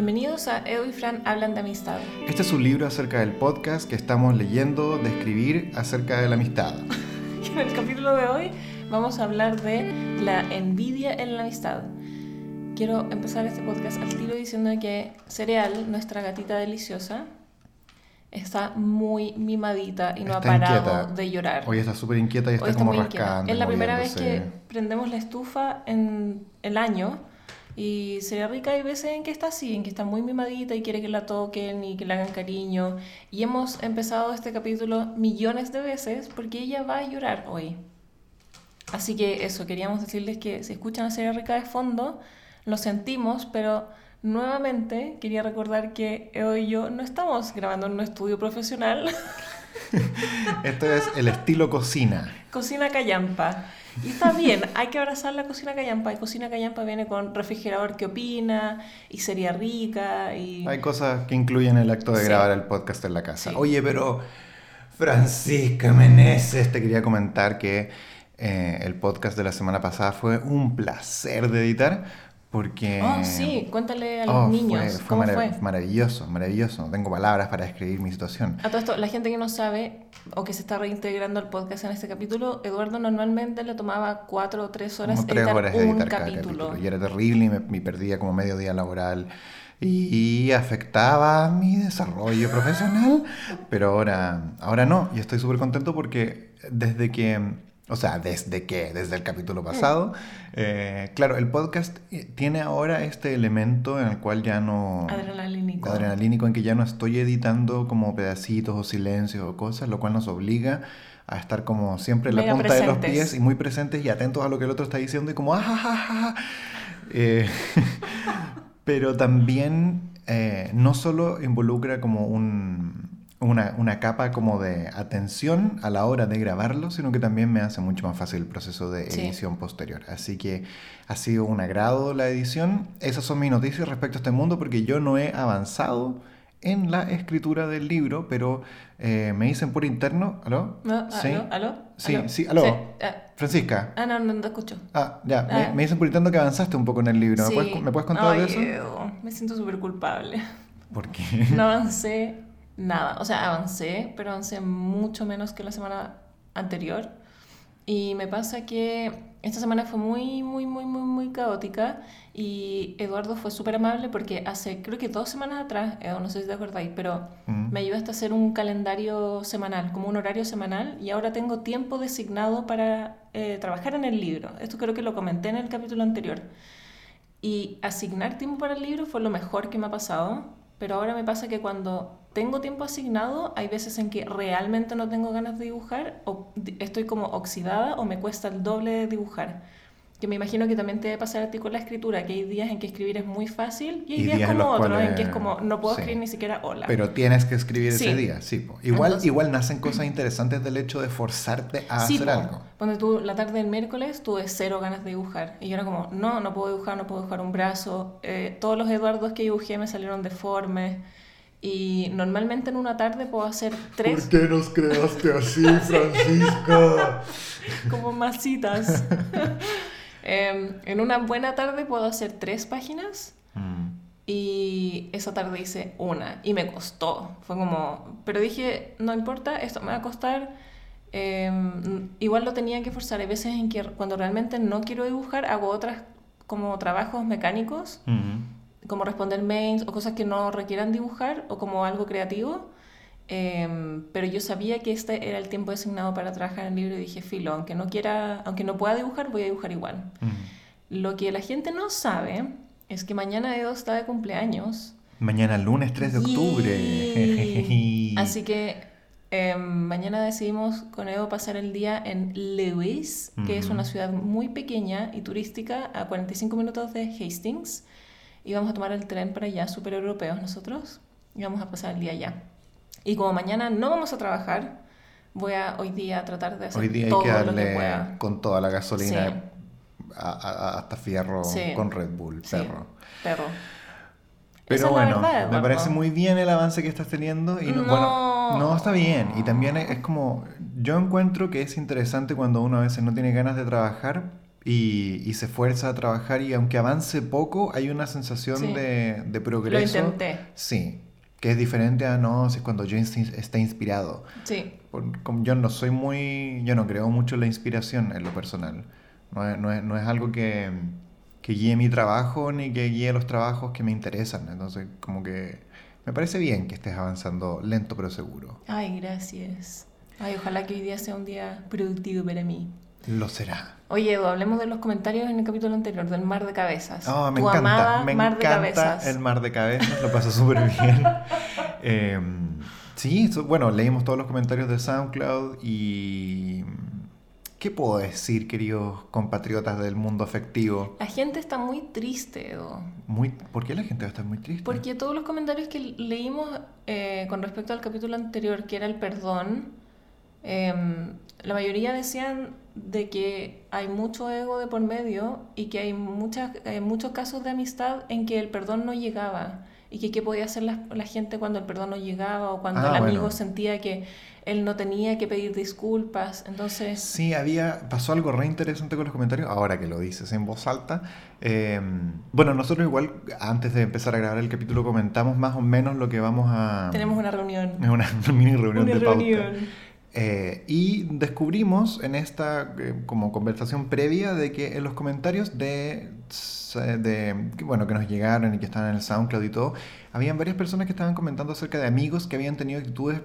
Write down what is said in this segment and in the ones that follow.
Bienvenidos a Edo y Fran Hablan de Amistad. Este es un libro acerca del podcast que estamos leyendo, de escribir acerca de la amistad. en el capítulo de hoy vamos a hablar de la envidia en la amistad. Quiero empezar este podcast al tiro diciendo que Cereal, nuestra gatita deliciosa, está muy mimadita y no ha parado de llorar. Hoy está súper inquieta y está, como rascando. Es la primera vez que prendemos la estufa en el año y sería rica hay veces en que está así, en que está muy mimadita y quiere que la toquen y que le hagan cariño. Y hemos empezado este capítulo millones de veces porque ella va a llorar hoy. Así que eso, queríamos decirles que si escuchan a Sería Rica de fondo, lo sentimos, pero nuevamente quería recordar que hoy yo no estamos grabando en un estudio profesional. Esto es el estilo cocina. Cocina callampa. Y está bien, hay que abrazar la cocina callampa. Y cocina callampa viene con refrigerador que opina y sería rica. Y... Hay cosas que incluyen el acto de grabar el podcast en la casa. Oye, pero Francisca Meneses, te quería comentar que eh, el podcast de la semana pasada fue un placer de editar porque... Oh, sí, cuéntale a los oh, niños. Fue, fue Maravilloso, maravilloso. No tengo palabras para describir mi situación. A todo esto, la gente que no sabe o que se está reintegrando al podcast en este capítulo, Eduardo normalmente le tomaba cuatro o tres horas, como tres horas un editar capítulo. capítulo. Y era terrible y me, perdía como medio día laboral. Y afectaba mi desarrollo profesional. Pero ahora, ahora no. Y estoy súper contento porque desde que o sea, desde que, desde el capítulo pasado. Eh, claro, el podcast eh, tiene ahora este elemento en el cual ya no... Adrenalínico. Adrenalínico, en que ya no estoy editando como pedacitos o silencios o cosas, lo cual nos obliga a estar como siempre en la punta de los pies y muy presentes y atentos a lo que el otro está diciendo y como... ¡Ah, eh, pero también no solo involucra como un una, una, capa como de atención a la hora de grabarlo, sino que también me hace mucho más fácil el proceso de edición posterior. Así que ha sido un agrado la edición. Esas son mis noticias respecto a este mundo porque yo no he avanzado en la escritura del libro, pero eh, me dicen por interno, ¿aló? ¿Sí? ¿Aló? Sí, sí, aló. Ah. Francisca. Ah, no, no, no escucho. Ah, ya, Me, ah. me, dicen por interno que avanzaste un poco en el libro. ¿Me, puedes, ¿Me, puedes, contar de eso? me siento súper culpable. ¿Por qué? No avancé nada. O sea, avancé, pero avancé mucho menos que la semana anterior. Y me pasa que esta semana fue muy, muy, muy, muy, muy caótica y Eduardo fue súper amable porque hace, creo que dos semanas atrás, no sé si te acordáis, pero mm. me ayudaste a hacer un calendario semanal, como un horario semanal y ahora tengo tiempo designado para eh, trabajar en el libro. Esto creo que lo comenté en el capítulo anterior. Y asignar tiempo para el libro fue lo mejor que me ha pasado, pero ahora me pasa que cuando tengo tiempo asignado, hay veces en que realmente no tengo ganas de dibujar o estoy como oxidada o me cuesta el doble de dibujar. Que me imagino que también te debe pasar a ti con la escritura, que hay días en que escribir es muy fácil y hay días, como otros en que es como no puedo escribir ni siquiera hola. Pero tienes que escribir ese día, sí. Igual, igual nacen cosas interesantes del hecho de forzarte a hacer algo. Cuando tú la tarde del miércoles tuve cero ganas de dibujar y yo era como, no, no puedo dibujar, no puedo dibujar un brazo. Eh, todos los Eduardos que dibujé me salieron deformes. Y normalmente en una tarde puedo hacer tres. ¿Por qué nos creaste así, Francisca? Como masitas. Em, en una buena tarde puedo hacer tres páginas. Mm. Y esa tarde hice una. Y me costó. Fue como. Pero dije, no importa, esto me va a costar. Em, igual lo tenía que forzar. Hay veces en que cuando realmente no quiero dibujar, hago otras como trabajos mecánicos como responder mails o cosas que no requieran dibujar o como algo creativo. Em, pero yo sabía que este era el tiempo designado para trabajar en el libro y dije, filo, aunque no quiera, aunque no pueda dibujar, voy a dibujar igual. Lo que la gente no sabe es que mañana Edo está de cumpleaños. Mañana lunes 3 de octubre. Así que em, mañana decidimos con Edo pasar el día en Lewis, que es una ciudad muy pequeña y turística a 45 minutos de Hastings íbamos a tomar el tren para allá, súper europeos nosotros, íbamos a pasar el día allá. Y como mañana no vamos a trabajar, voy a hoy día tratar de hacer hoy día todo hay que darle lo que pueda. con toda la gasolina hasta fierro con Red Bull, perro. perro. Pero bueno, me parece muy bien el avance que estás teniendo. Y no, Bueno, no, está bien. Y también es como, yo encuentro que es interesante cuando uno a veces no tiene ganas de trabajar, y, y, se esfuerza a trabajar y aunque avance poco, hay una sensación de, de, progreso. Lo intenté. Sí, que es diferente a no, si es cuando yo está inspirado. Sí. como yo no soy muy, yo no creo mucho en la inspiración en lo personal. No es, no es, no es algo que, que guíe mi trabajo ni que guíe los trabajos que me interesan. Entonces, como que me parece bien que estés avanzando lento pero seguro. Ay, gracias. Ay, ojalá que hoy día sea un día productivo para mí. Lo será. Oye, Edu, hablemos de los comentarios en el capítulo anterior, del mar de cabezas. Oh, me encanta, me mar encanta de cabezas. el mar de cabezas, lo pasó súper bien. Em, sí, bueno, leímos todos los comentarios de SoundCloud y... ¿Qué puedo decir, queridos compatriotas del mundo afectivo? La gente está muy triste, Edu. Muy, ¿Por qué la gente va a estar muy triste? Porque todos los comentarios que leímos eh, con respecto al capítulo anterior, que era el perdón, Em, la mayoría decían de que hay mucho ego de por medio y que hay, muchas, hay muchos casos de amistad en que el perdón no llegaba y que qué podía hacer la, la, gente cuando el perdón no llegaba o cuando ah, el amigo sentía que él no tenía que pedir disculpas. Entonces... Sí, había, pasó algo re interesante con los comentarios, ahora que lo dices en voz alta. Em, bueno, nosotros igual, antes de empezar a grabar el capítulo, comentamos más o menos lo que vamos a... Tenemos una reunión. Una, una mini reunión una de reunión. Eh, y descubrimos en esta eh, como conversación previa de que en los comentarios de, de, bueno, que nos llegaron y que están en el SoundCloud y todo, habían varias personas que estaban comentando acerca de amigos que habían tenido actitudes,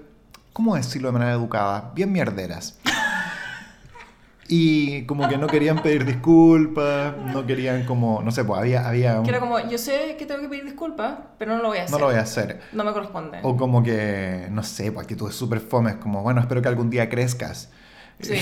¿cómo decirlo de manera educada? Bien mierderas. Y como que no querían pedir disculpas, no querían como, no sé, pues había... había un... como, yo sé que tengo que pedir disculpas, pero no lo voy a hacer. No lo voy a hacer. No me corresponde. O como que, no sé, pues actitudes súper fomes, como, bueno, espero que algún día crezcas. Sí.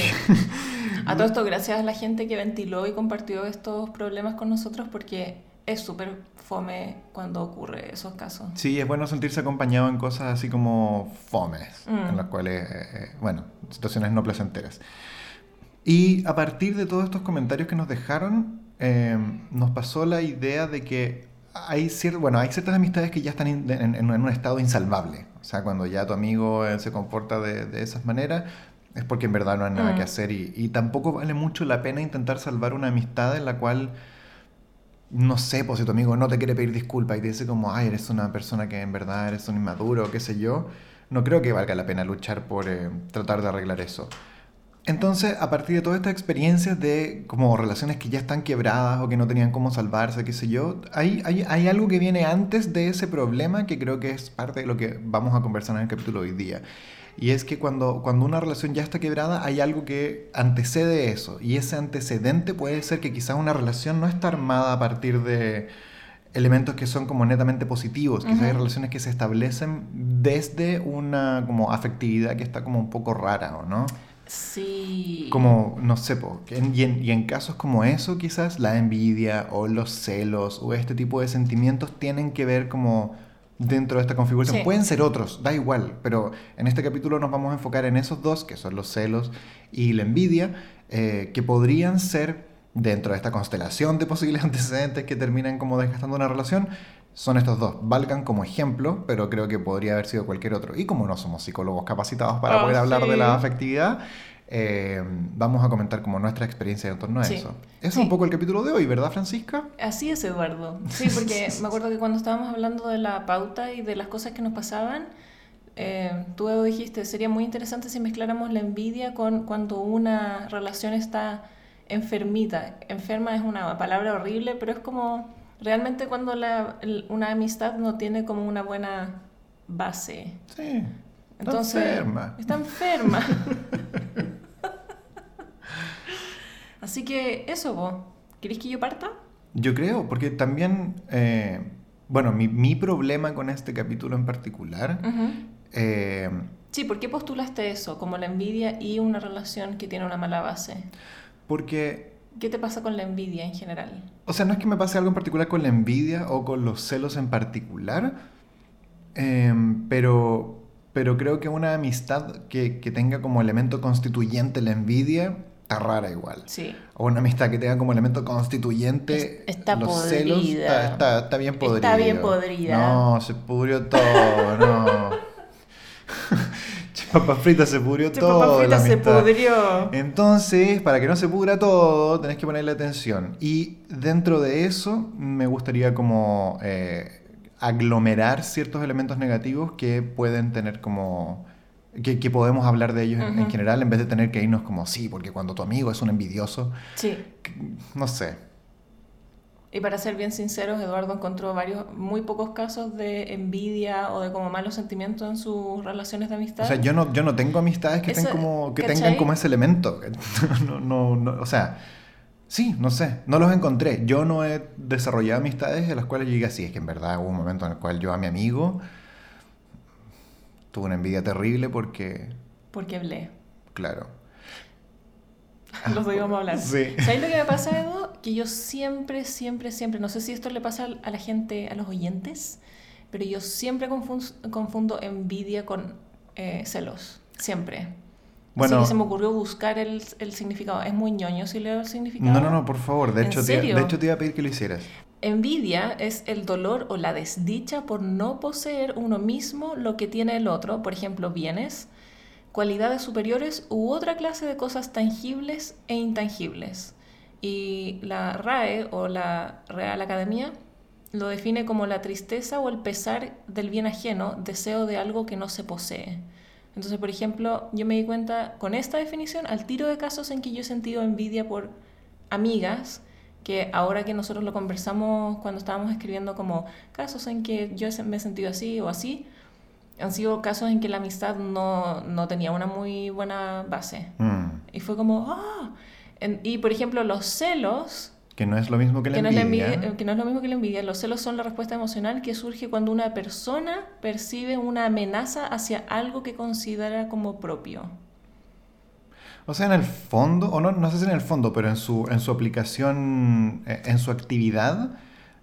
a todo esto, gracias a la gente que ventiló y compartió estos problemas con nosotros porque es súper fome cuando ocurre esos casos. Sí, es bueno sentirse acompañado en cosas así como fomes, en mm. las cuales, eh, eh, bueno, situaciones no placenteras. Y a partir de todos estos comentarios que nos dejaron, em, nos pasó la idea de que hay, bueno, hay ciertas amistades que ya están en, un estado insalvable. O sea, cuando ya tu amigo eh, se comporta de, de, esas maneras, es porque en verdad no hay nada que mm. hacer. Y, y, tampoco vale mucho la pena intentar salvar una amistad en la cual, no sé, pues si tu amigo no te quiere pedir disculpas y te dice como, ay, eres una persona que en verdad eres un inmaduro, qué sé yo, no creo que valga la pena luchar por eh, tratar de arreglar eso. Entonces, a partir de todas estas experiencias de como relaciones que ya están quebradas o que no tenían cómo salvarse, qué sé yo, hay, hay, hay, algo que viene antes de ese problema que creo que es parte de lo que vamos a conversar en el capítulo hoy día. Y es que cuando, cuando una relación ya está quebrada, hay algo que antecede eso. Y ese antecedente puede ser que quizás una relación no está armada a partir de elementos que son como netamente positivos. Quizás hay relaciones que se establecen desde una como afectividad que está como un poco rara, ¿o no? Sí. Como, no sé, y, en, casos como eso quizás la envidia o los celos o este tipo de sentimientos tienen que ver como dentro de esta configuración. Pueden ser otros, da igual, pero en este capítulo nos vamos a enfocar en esos dos, que son los celos y la envidia, eh, que podrían ser dentro de esta constelación de posibles antecedentes que terminan como desgastando una relación, son estos dos. Valgan como ejemplo, pero creo que podría haber sido cualquier otro. Y como no somos psicólogos capacitados para ah, poder hablar de la afectividad, eh, vamos a comentar como nuestra experiencia en torno a eso. es un poco el capítulo de hoy, ¿verdad, Francisca? Así es, Eduardo. Sí, porque me acuerdo que cuando estábamos hablando de la pauta y de las cosas que nos pasaban, eh, tú dijiste, sería muy interesante si mezcláramos la envidia con cuando una relación está enfermita. Enferma es una palabra horrible, pero es como realmente cuando la, una amistad no tiene como una buena base. Sí. Entonces, está enferma. Está enferma. Así que eso, vos. ¿Querés que yo parta? Yo creo, porque también, eh, bueno, mi, mi, problema con este capítulo en particular... Eh, sí, ¿por qué postulaste eso? Como la envidia y una relación que tiene una mala base. Porque ¿Qué te pasa con la envidia en general? O sea, no es que me pase algo en particular con la envidia o con los celos en particular, em, pero, pero creo que una amistad que, tenga como elemento constituyente la envidia está rara igual. Sí. O una amistad que tenga como elemento constituyente está los celos, está, está, bien podrida. Está bien podrida. No, se pudrió todo, no. Papa frita se pudrió todo. Papa frita se pudrió. Entonces, para que no se pudra todo, tenés que ponerle atención. Y dentro de eso, me gustaría como eh, aglomerar ciertos elementos negativos que pueden tener como... Que, podemos hablar de ellos en, general en vez de tener que irnos como sí, porque cuando tu amigo es un envidioso. Sí. No sé. Y para ser bien sinceros, Eduardo encontró varios, muy pocos casos de envidia o de como malos sentimientos en sus relaciones de amistad. O sea, yo no, yo no tengo amistades que, como, que tengan como ese elemento. No, no, o sea, sí, no sé, no los encontré. Yo no he desarrollado amistades de las cuales llegué así. Es que en verdad hubo un momento en el cual yo a mi amigo tuve una envidia terrible porque... Porque hablé. Claro. Los íbamos a hablar. Sí. ¿Sabes lo que me pasa, Edu? Que yo siempre, siempre, siempre, no sé si esto le pasa a la gente, a los oyentes, pero yo siempre confundo, envidia con eh, celos. Siempre. Bueno, Así que se me ocurrió buscar el, el, significado. Es muy ñoño si leo el significado. No, no, no, por favor. De hecho, te, de hecho te iba a pedir que lo hicieras. Envidia es el dolor o la desdicha por no poseer uno mismo lo que tiene el otro, por ejemplo, bienes, cualidades superiores u otra clase de cosas tangibles e intangibles. Y la RAE o la Real Academia lo define como la tristeza o el pesar del bien ajeno, deseo de algo que no se posee. Entonces, por ejemplo, yo me di cuenta con esta definición al tiro de casos en que yo he sentido envidia por amigas, que ahora que nosotros lo conversamos cuando estábamos escribiendo como casos en que yo me he sentido así o así, han sido casos en que la amistad no, no tenía una muy buena base. Mm. Y fue como, ah. y por ejemplo, los celos. Que no es lo mismo que la, envidia. Eh, que no es lo mismo que la envidia. Los celos son la respuesta emocional que surge cuando una persona percibe una amenaza hacia algo que considera como propio. O sea, en el fondo, o no, no sé si en el fondo, pero en su, en su aplicación, eh, en su actividad,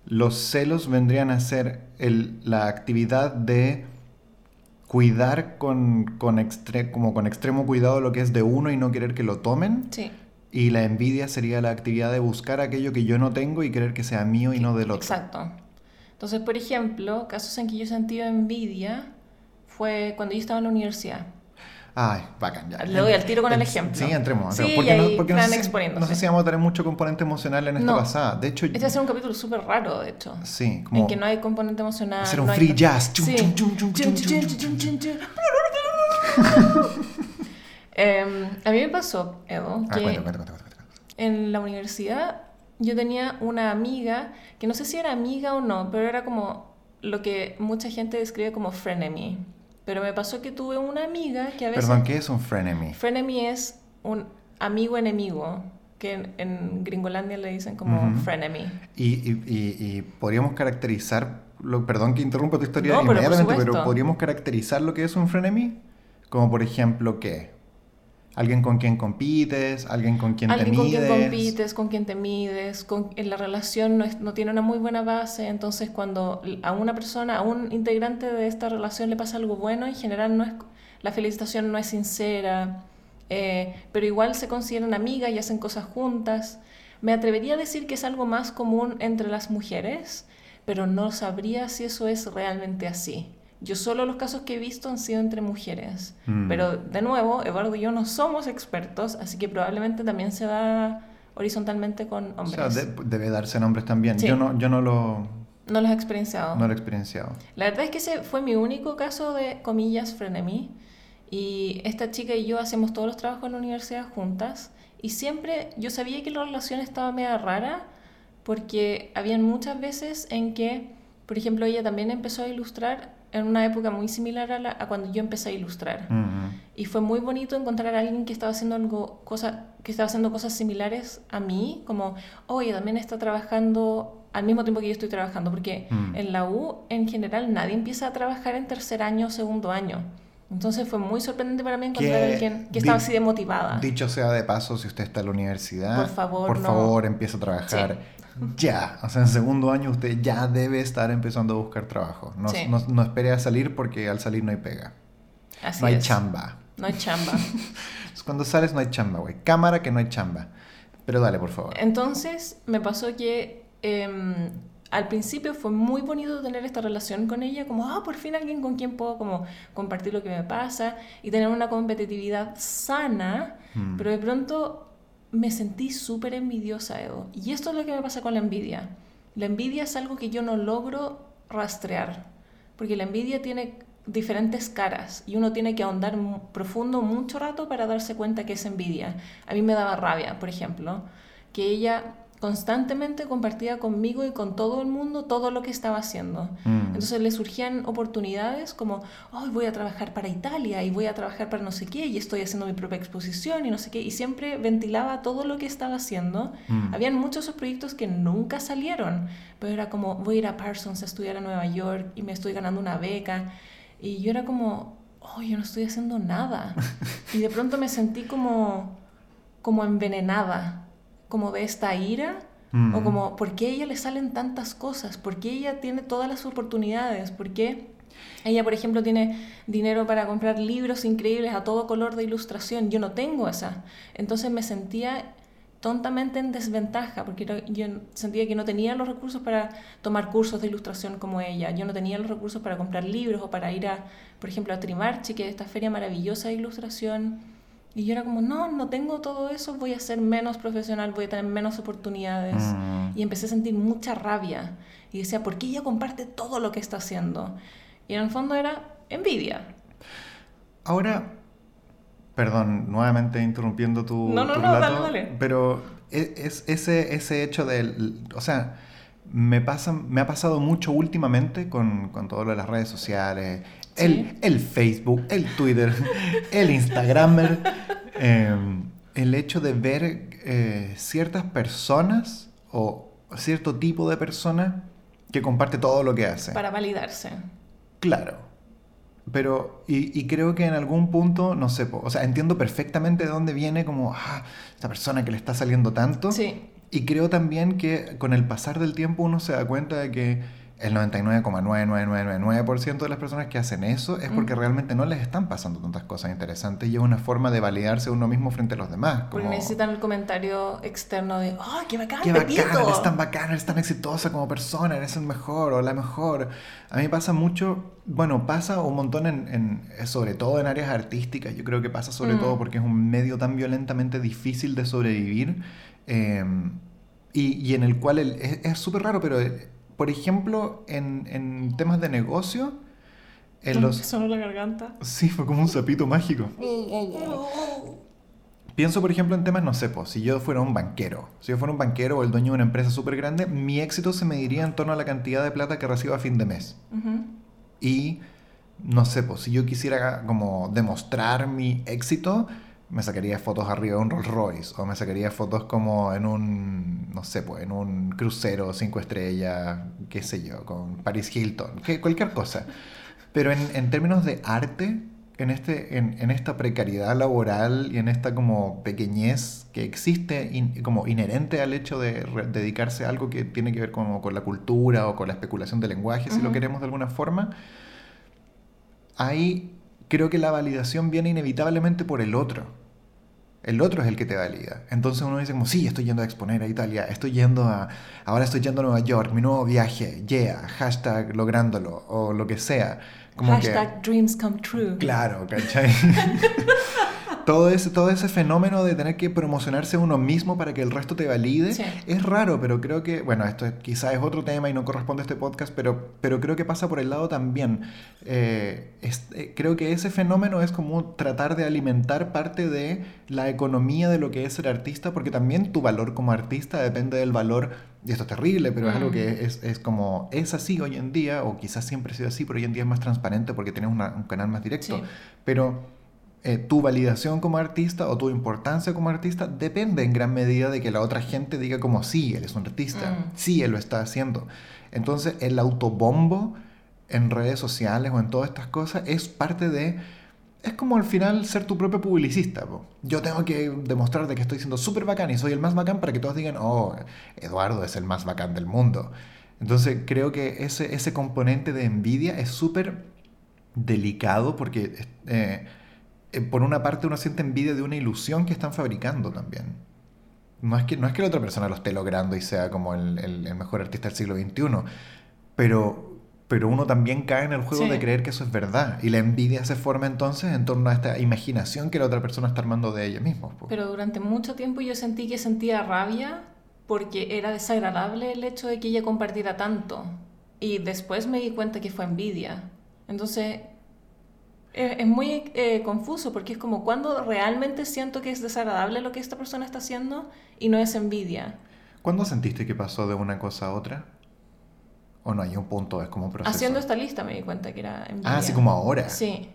los celos vendrían a ser el, la actividad de cuidar con, con, como con extremo cuidado lo que es de uno y no querer que lo tomen. Sí. Y la envidia sería la actividad de buscar aquello que yo no tengo y querer que sea mío y no del otro. Exacto. Entonces, por ejemplo, casos en que yo he sentido envidia fue cuando yo estaba en la universidad. Ay, bacán, ya. Le doy al tiro con el ejemplo. Sí, entremos. Sí, porque no, porque no, sé, no sé si vamos a tener mucho componente emocional en esta pasada. De hecho, este va a ser un capítulo súper raro, de hecho. Sí, como. En que no hay componente emocional. Hacer un free jazz. a mí me pasó, Edo, que en la universidad yo tenía una amiga que no sé si era amiga o no, pero era como lo que mucha gente describe como frenemy. Pero me pasó que tuve una amiga que a veces... Perdón, ¿qué es un frenemy? Frenemy es un amigo enemigo, que en, Gringolandia le dicen como frenemy. Y, y, y, podríamos caracterizar, lo, perdón que interrumpa tu historia inmediatamente, pero podríamos caracterizar lo que es un frenemy, como por ejemplo, ¿qué? Alguien con quien compites, alguien con quien te mides. Alguien con quien compites, con quien te mides, con, en la relación no, no, tiene una muy buena base, entonces cuando a una persona, a un integrante de esta relación le pasa algo bueno, en general no es, la felicitación no es sincera, eh, pero igual se consideran amigas y hacen cosas juntas. Me atrevería a decir que es algo más común entre las mujeres, pero no sabría si eso es realmente así. Yo solo los casos que he visto han sido entre mujeres. Mm. Pero de nuevo, Eduardo y yo no somos expertos, así que probablemente también se da horizontalmente con hombres. O sea, debe darse en hombres también. Yo, no, yo no lo... No lo he experienciado. No lo he experienciado. La verdad es que ese fue mi único caso de, comillas, frenemy. Y esta chica y yo hacemos todos los trabajos en la universidad juntas. Y siempre yo sabía que la relación estaba media rara porque habían muchas veces en que, por ejemplo, ella también empezó a ilustrar en una época muy similar a, a cuando yo empecé a ilustrar. Y fue muy bonito encontrar a alguien que estaba haciendo algo, cosa, que estaba haciendo cosas similares a mí, como, oye, también está trabajando al mismo tiempo que yo estoy trabajando, porque mm. en la U en general nadie empieza a trabajar en tercer año o segundo año. Entonces fue muy sorprendente para mí encontrar a alguien que estaba así de motivada. Dicho sea de paso, si usted está en la universidad, por favor, por favor empiece a trabajar ya. O sea, en segundo año usted ya debe estar empezando a buscar trabajo. No, no, espere a salir porque al salir no hay pega. Así no hay chamba. No hay chamba. Cuando sales no hay chamba, güey. Cámara que no hay chamba. Pero dale, por favor. Entonces me pasó que em, al principio fue muy bonito tener esta relación con ella, como, ah, por fin alguien con quien puedo como compartir lo que me pasa y tener una competitividad sana, mm. pero de pronto me sentí súper envidiosa, Edo. Y esto es lo que me pasa con la envidia. La envidia es algo que yo no logro rastrear, porque la envidia tiene diferentes caras y uno tiene que ahondar profundo mucho rato para darse cuenta que es envidia. A mí me daba rabia, por ejemplo, que ella constantemente compartía conmigo y con todo el mundo todo lo que estaba haciendo. Mm. Entonces le surgían oportunidades como, hoy voy a trabajar para Italia y voy a trabajar para no sé qué y estoy haciendo mi propia exposición y no sé qué. Y siempre ventilaba todo lo que estaba haciendo. Mm. Habían muchos esos proyectos que nunca salieron, pero era como, voy a ir a Parsons a estudiar a Nueva York y me estoy ganando una beca. Y yo era como, oh, yo no estoy haciendo nada. y de pronto me sentí como, como envenenada como de esta ira o mm. como por qué a ella le salen tantas cosas, por qué ella tiene todas las oportunidades, por qué ella, por ejemplo, tiene dinero para comprar libros increíbles a todo color de ilustración, yo no tengo esa. Entonces me sentía tontamente en desventaja, porque yo sentía que no tenía los recursos para tomar cursos de ilustración como ella, yo no tenía los recursos para comprar libros o para ir a, por ejemplo, a Trimarchi, que es esta feria maravillosa de ilustración y yo era como, no, no tengo todo eso, voy a ser menos profesional, voy a tener menos oportunidades. Mm. Y empecé a sentir mucha rabia. Y decía, ¿por qué ella comparte todo lo que está haciendo? Y en el fondo era envidia. Ahora, perdón, nuevamente interrumpiendo tu, no, no, no, dale, dale. pero e, es, ese, ese hecho de, o sea, me, pasa, me ha pasado mucho últimamente con, con todo lo de las redes sociales, el, Facebook, el Twitter, el Instagramer, em, el hecho de ver eh, ciertas personas o cierto tipo de persona que comparte todo lo que hace. Para validarse. Claro. Pero, y, creo que en algún punto, no sé, o sea, entiendo perfectamente de dónde viene como, ah, esta persona que le está saliendo tanto. Sí. Y creo también que con el pasar del tiempo uno se da cuenta de que el 99,9999% de las personas que hacen eso es porque realmente no les están pasando tantas cosas interesantes y es una forma de validarse uno mismo frente a los demás. Porque necesitan el comentario externo de, ¡oh, qué bacán! ¡Qué bacán! Eres tan bacán, eres tan exitosa como persona, eres el mejor o la mejor. A mí pasa mucho, bueno, pasa un montón en, sobre todo en áreas artísticas, yo creo que pasa sobre mm. todo porque es un medio tan violentamente difícil de sobrevivir. Eh, y, en el cual es súper raro, pero por ejemplo, en, temas de negocio... En los... sonó la garganta? Sí, fue como un sapito mágico. Pienso, por ejemplo, en temas, no sé, pues, si yo fuera un banquero, si yo fuera un banquero o el dueño de una empresa súper grande, mi éxito se mediría en torno a la cantidad de plata que recibo a fin de mes. Y, no sé, pues, si yo quisiera como demostrar mi éxito, me sacaría fotos arriba de un Rolls Royce o me sacaría fotos como en un, no sé, pues en un crucero cinco estrellas, qué sé yo, con Paris Hilton, que, cualquier cosa. Pero en, en términos de arte, en, este, en, en, esta precariedad laboral y en esta como pequeñez que existe como inherente al hecho de dedicarse a algo que tiene que ver como con la cultura o con la especulación de lenguaje, si lo queremos de alguna forma, ahí creo que la validación viene inevitablemente por el otro. El otro es el que te valida. Entonces uno dice como, sí, estoy yendo a exponer a Italia, estoy yendo a, ahora estoy yendo a Nueva York, mi nuevo viaje, yeah, hashtag lográndolo, o lo que sea. Como hashtag dreams come true. Claro, ¿cachai? todo ese, todo ese fenómeno de tener que promocionarse uno mismo para que el resto te valide es raro, pero creo que, bueno, esto quizás es otro tema y no corresponde a este podcast, pero, pero creo que pasa por el lado también. Eh, eh, creo que ese fenómeno es como tratar de alimentar parte de la economía de lo que es ser artista, porque también tu valor como artista depende del valor y esto es terrible, pero es algo que mm. es, es, como, es así hoy en día, o quizás siempre ha sido así, pero hoy en día es más transparente porque tienes un canal más directo. Pero eh, tu validación como artista o tu importancia como artista depende en gran medida de que la otra gente diga como sí, él es un artista, mm. sí, él lo está haciendo. Entonces el autobombo en redes sociales o en todas estas cosas es parte de... Es como al final ser tu propio publicista. Yo tengo que demostrar de que estoy siendo súper bacán y soy el más bacán para que todos digan, oh, Eduardo es el más bacán del mundo. Entonces creo que ese, ese componente de envidia es súper delicado porque... Eh, eh, por una parte uno siente envidia de una ilusión que están fabricando también. no es que, no es que la otra persona lo esté logrando y sea como el, el, mejor artista del siglo XXI, pero, pero uno también cae en el juego de creer que eso es verdad. Y la envidia se forma entonces en torno a esta imaginación que la otra persona está armando de ella misma. Pero durante mucho tiempo yo sentí que sentía rabia porque era desagradable el hecho de que ella compartiera tanto. Y después me di cuenta que fue envidia. Entonces, es, muy eh, confuso porque es como cuando realmente siento que es desagradable lo que esta persona está haciendo y no es envidia. ¿Cuándo sentiste que pasó de una cosa a otra? ¿O no hay un punto? Es como un proceso. Haciendo esta lista me di cuenta que era envidia. Ah, así como ahora. Sí.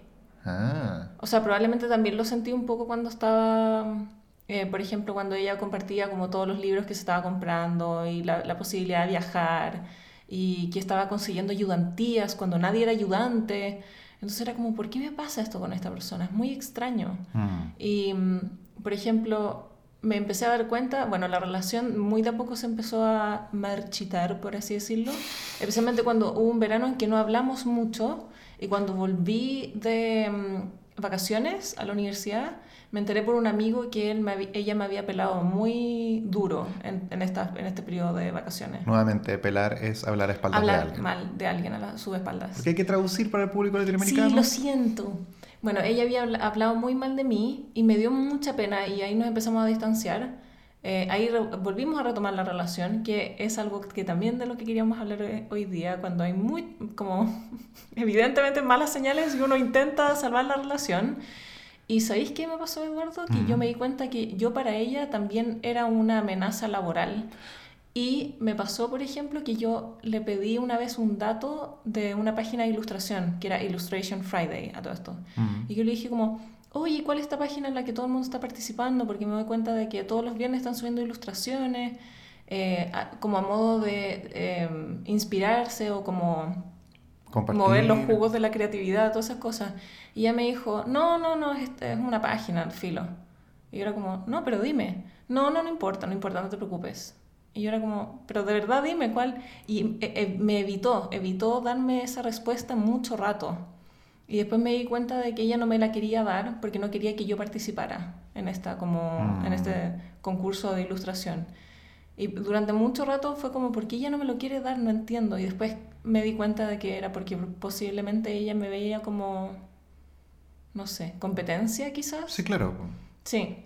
Ah. O sea, probablemente también lo sentí un poco cuando estaba, eh, por ejemplo, cuando ella compartía como todos los libros que se estaba comprando y la, la posibilidad de viajar y que estaba consiguiendo ayudantías cuando nadie era ayudante. Entonces era como, ¿por qué me pasa esto con esta persona? Es muy extraño. Mm. Y, mm, por ejemplo, me empecé a dar cuenta, bueno, la relación muy de a poco se empezó a marchitar, por así decirlo, especialmente cuando hubo un verano en que no hablamos mucho y cuando volví de mm, vacaciones a la universidad, me enteré por un amigo que él ella me había pelado muy duro en, en, esta, en este periodo de vacaciones. Nuevamente, pelar es hablar a espaldas de alguien. mal de alguien a sus espaldas. Porque hay que traducir para el público latinoamericano. Sí, lo siento. Bueno, ella había hablado muy mal de mí y me dio mucha pena y ahí nos empezamos a distanciar. Eh, ahí volvimos a retomar la relación, que es algo que también de lo que queríamos hablar hoy día, cuando hay muy, como, evidentemente malas señales y uno intenta salvar la relación. Y ¿sabéis qué me pasó, Eduardo? Que yo me di cuenta que yo para ella también era una amenaza laboral. Y me pasó, por ejemplo, que yo le pedí una vez un dato de una página de ilustración, que era Illustration Friday, a todo esto. Y yo le dije como, oye, ¿cuál es esta página en la que todo el mundo está participando? Porque me doy cuenta de que todos los viernes están subiendo ilustraciones, eh, como a modo de eh, inspirarse o como mover los jugos de la creatividad, todas esas cosas. Y ella me dijo, no, no, no, es, es una página, filo. Y yo era como, no, pero dime. No, no, no importa, no importa, no te preocupes. Y yo era como, pero de verdad dime cuál. Y eh, eh, me evitó, evitó darme esa respuesta mucho rato. Y después me di cuenta de que ella no me la quería dar porque no quería que yo participara en, esta, como, en este mm. concurso de ilustración. Y durante mucho rato fue como, ¿por qué ella no me lo quiere dar? No entiendo. Y después me di cuenta de que era porque posiblemente ella me veía como, no sé, competencia quizás. Sí, claro. Sí.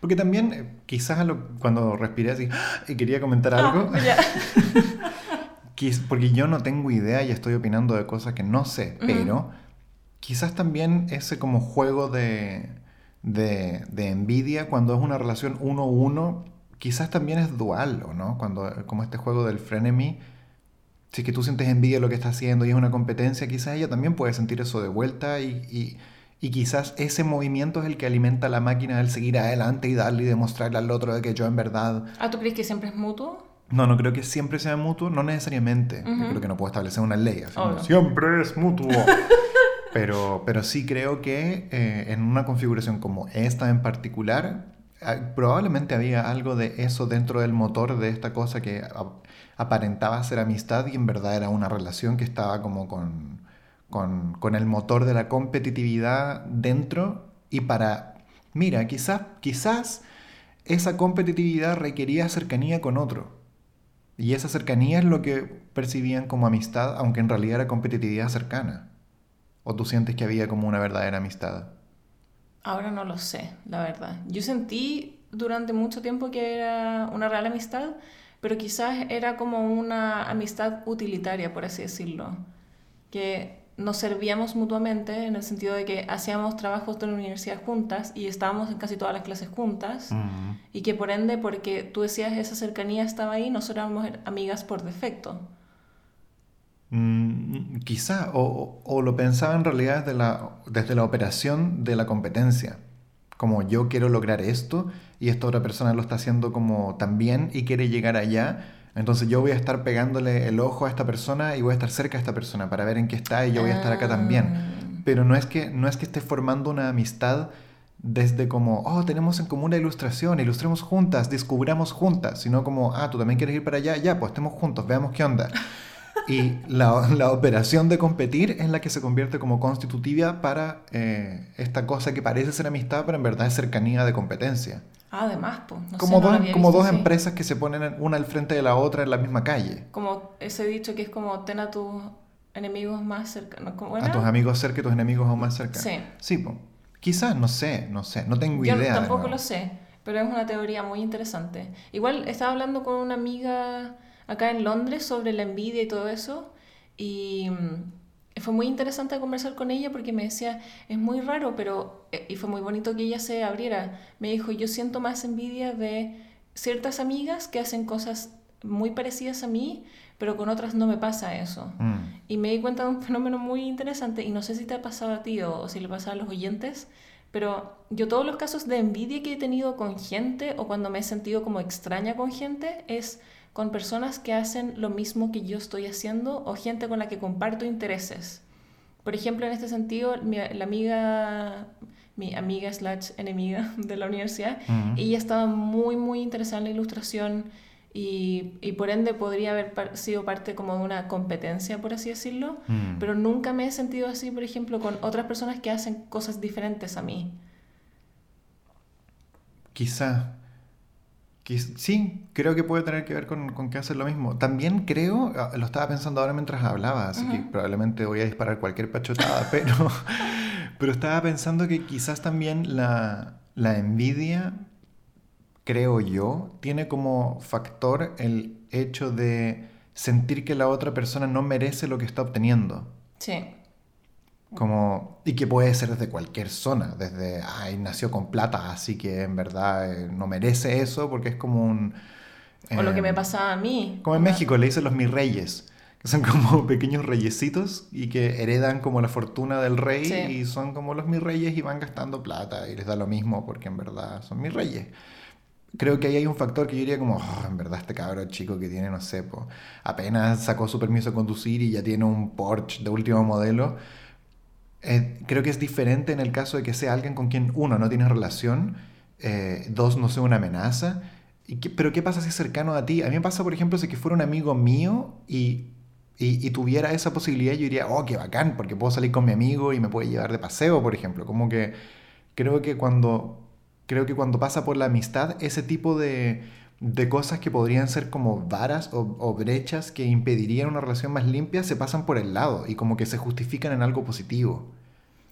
Porque también, eh, quizás cuando respiré así y quería comentar ah, algo, porque yo no tengo idea y estoy opinando de cosas que no sé, pero quizás también ese como juego de, de, de envidia cuando es una relación uno-uno quizás también es dual, ¿o no? Cuando, como este juego del frenemy, si es que tú sientes envidia de lo que está haciendo y es una competencia, quizás ella también puede sentir eso de vuelta y, y, quizás ese movimiento es el que alimenta la máquina del seguir adelante y darle y demostrarle al otro de que yo en verdad... Ah, ¿tú crees que siempre es mutuo? No, no creo que siempre sea mutuo, no necesariamente. Yo creo que no puedo establecer una ley. siempre es mutuo. pero, pero sí creo que eh, en una configuración como esta en particular, Ah, probablemente había algo de eso dentro del motor de esta cosa que aparentaba ser amistad y en verdad era una relación que estaba como con, con, el motor de la competitividad dentro y para, mira, quizás, quizás esa competitividad requería cercanía con otro. Y esa cercanía es lo que percibían como amistad, aunque en realidad era competitividad cercana. ¿O tú sientes que había como una verdadera amistad? Ahora no lo sé, la verdad. Yo sentí durante mucho tiempo que era una real amistad, pero quizás era como una amistad utilitaria, por así decirlo. Que nos servíamos mutuamente en el sentido de que hacíamos trabajos de la universidad juntas y estábamos en casi todas las clases juntas y que por ende porque tú decías esa cercanía estaba ahí, nosotros éramos amigas por defecto. Mm, quizá, o, o, lo pensaba en realidad desde la, desde la operación de la competencia. Como yo quiero lograr esto y esta otra persona lo está haciendo como también y quiere llegar allá. Entonces yo voy a estar pegándole el ojo a esta persona y voy a estar cerca de esta persona para ver en qué está y yo voy a estar acá también. Ah. Pero no es que, no es que esté formando una amistad desde como, oh, tenemos en común la ilustración, ilustremos juntas, descubramos juntas, sino como, ah, tú también quieres ir para allá, ya, pues estemos juntos, veamos qué onda. Y la, la, operación de competir es la que se convierte como constitutiva para eh, esta cosa que parece ser amistad, pero en verdad es cercanía de competencia. Ah, además, pues. como dos, como dos empresas que se ponen una al frente de la otra en la misma calle. Como ese dicho que es como ten a tus enemigos más cercanos. A tus amigos cerca y tus enemigos aún más cerca. Sí. Sí, pues. Quizás, no sé, no sé, no tengo idea. Yo tampoco lo sé, pero es una teoría muy interesante. Igual estaba hablando con una amiga acá en Londres sobre la envidia y todo eso, y mm, fue muy interesante conversar con ella porque me decía, es muy raro, pero, eh, y fue muy bonito que ella se abriera. Me dijo, yo siento más envidia de ciertas amigas que hacen cosas muy parecidas a mí, pero con otras no me pasa eso. Mm. Y me di cuenta de un fenómeno muy interesante, y no sé si te ha pasado a ti o, si le pasa a los oyentes, pero yo todos los casos de envidia que he tenido con gente o cuando me he sentido como extraña con gente es con personas que hacen lo mismo que yo estoy haciendo o gente con la que comparto intereses. Por ejemplo, en este sentido, mi, la amiga, mi amiga slash enemiga de la universidad, ella estaba muy, muy interesada en la ilustración y, y, por ende podría haber sido parte como de una competencia, por así decirlo, mm. pero nunca me he sentido así, por ejemplo, con otras personas que hacen cosas diferentes a mí. Quizá. Sí, creo que puede tener que ver con, con que hacen lo mismo. También creo, ah, lo estaba pensando ahora mientras hablaba, así que probablemente voy a disparar cualquier pachotada, pero, pero estaba pensando que quizás también la, la envidia, creo yo, tiene como factor el hecho de sentir que la otra persona no merece lo que está obteniendo. Sí. Como, y que puede ser desde cualquier zona, desde, ay, nació con plata, así que en verdad eh, no merece eso porque es como un... o lo que me eh, pasaba a mí. Como en México le dicen los mis reyes, que son como pequeños reyesitos y que heredan como la fortuna del rey y son como los mis reyes y van gastando plata y les da lo mismo porque en verdad son mis reyes. Creo que ahí hay un factor que yo diría como, oh, en verdad este cabrón chico que tiene, no sé, apenas sacó su permiso de conducir y ya tiene un Porsche de último modelo creo que es diferente en el caso de que sea alguien con quien uno no tiene relación, eh, dos no sea una amenaza. Y pero ¿qué pasa si es cercano a ti? A mí me pasa, por ejemplo, si que fuera un amigo mío y, y, tuviera esa posibilidad, yo diría, oh, qué bacán, porque puedo salir con mi amigo y me puede llevar de paseo, por ejemplo. Como que creo que cuando, creo que cuando pasa por la amistad, ese tipo de, de cosas que podrían ser como varas o, brechas que impedirían una relación más limpia se pasan por el lado y como que se justifican en algo positivo.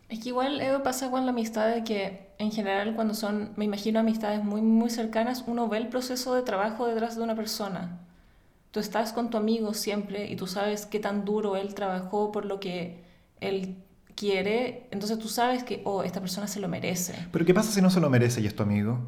Es que igual eso pasa con la amistad de que en general cuando son, me imagino, amistades muy, muy cercanas, uno ve el proceso de trabajo detrás de una persona. Tú estás con tu amigo siempre y tú sabes qué tan duro él trabajó por lo que él quiere, entonces tú sabes que, oh, esta persona se lo merece. Pero ¿qué pasa si no se lo merece y es tu amigo?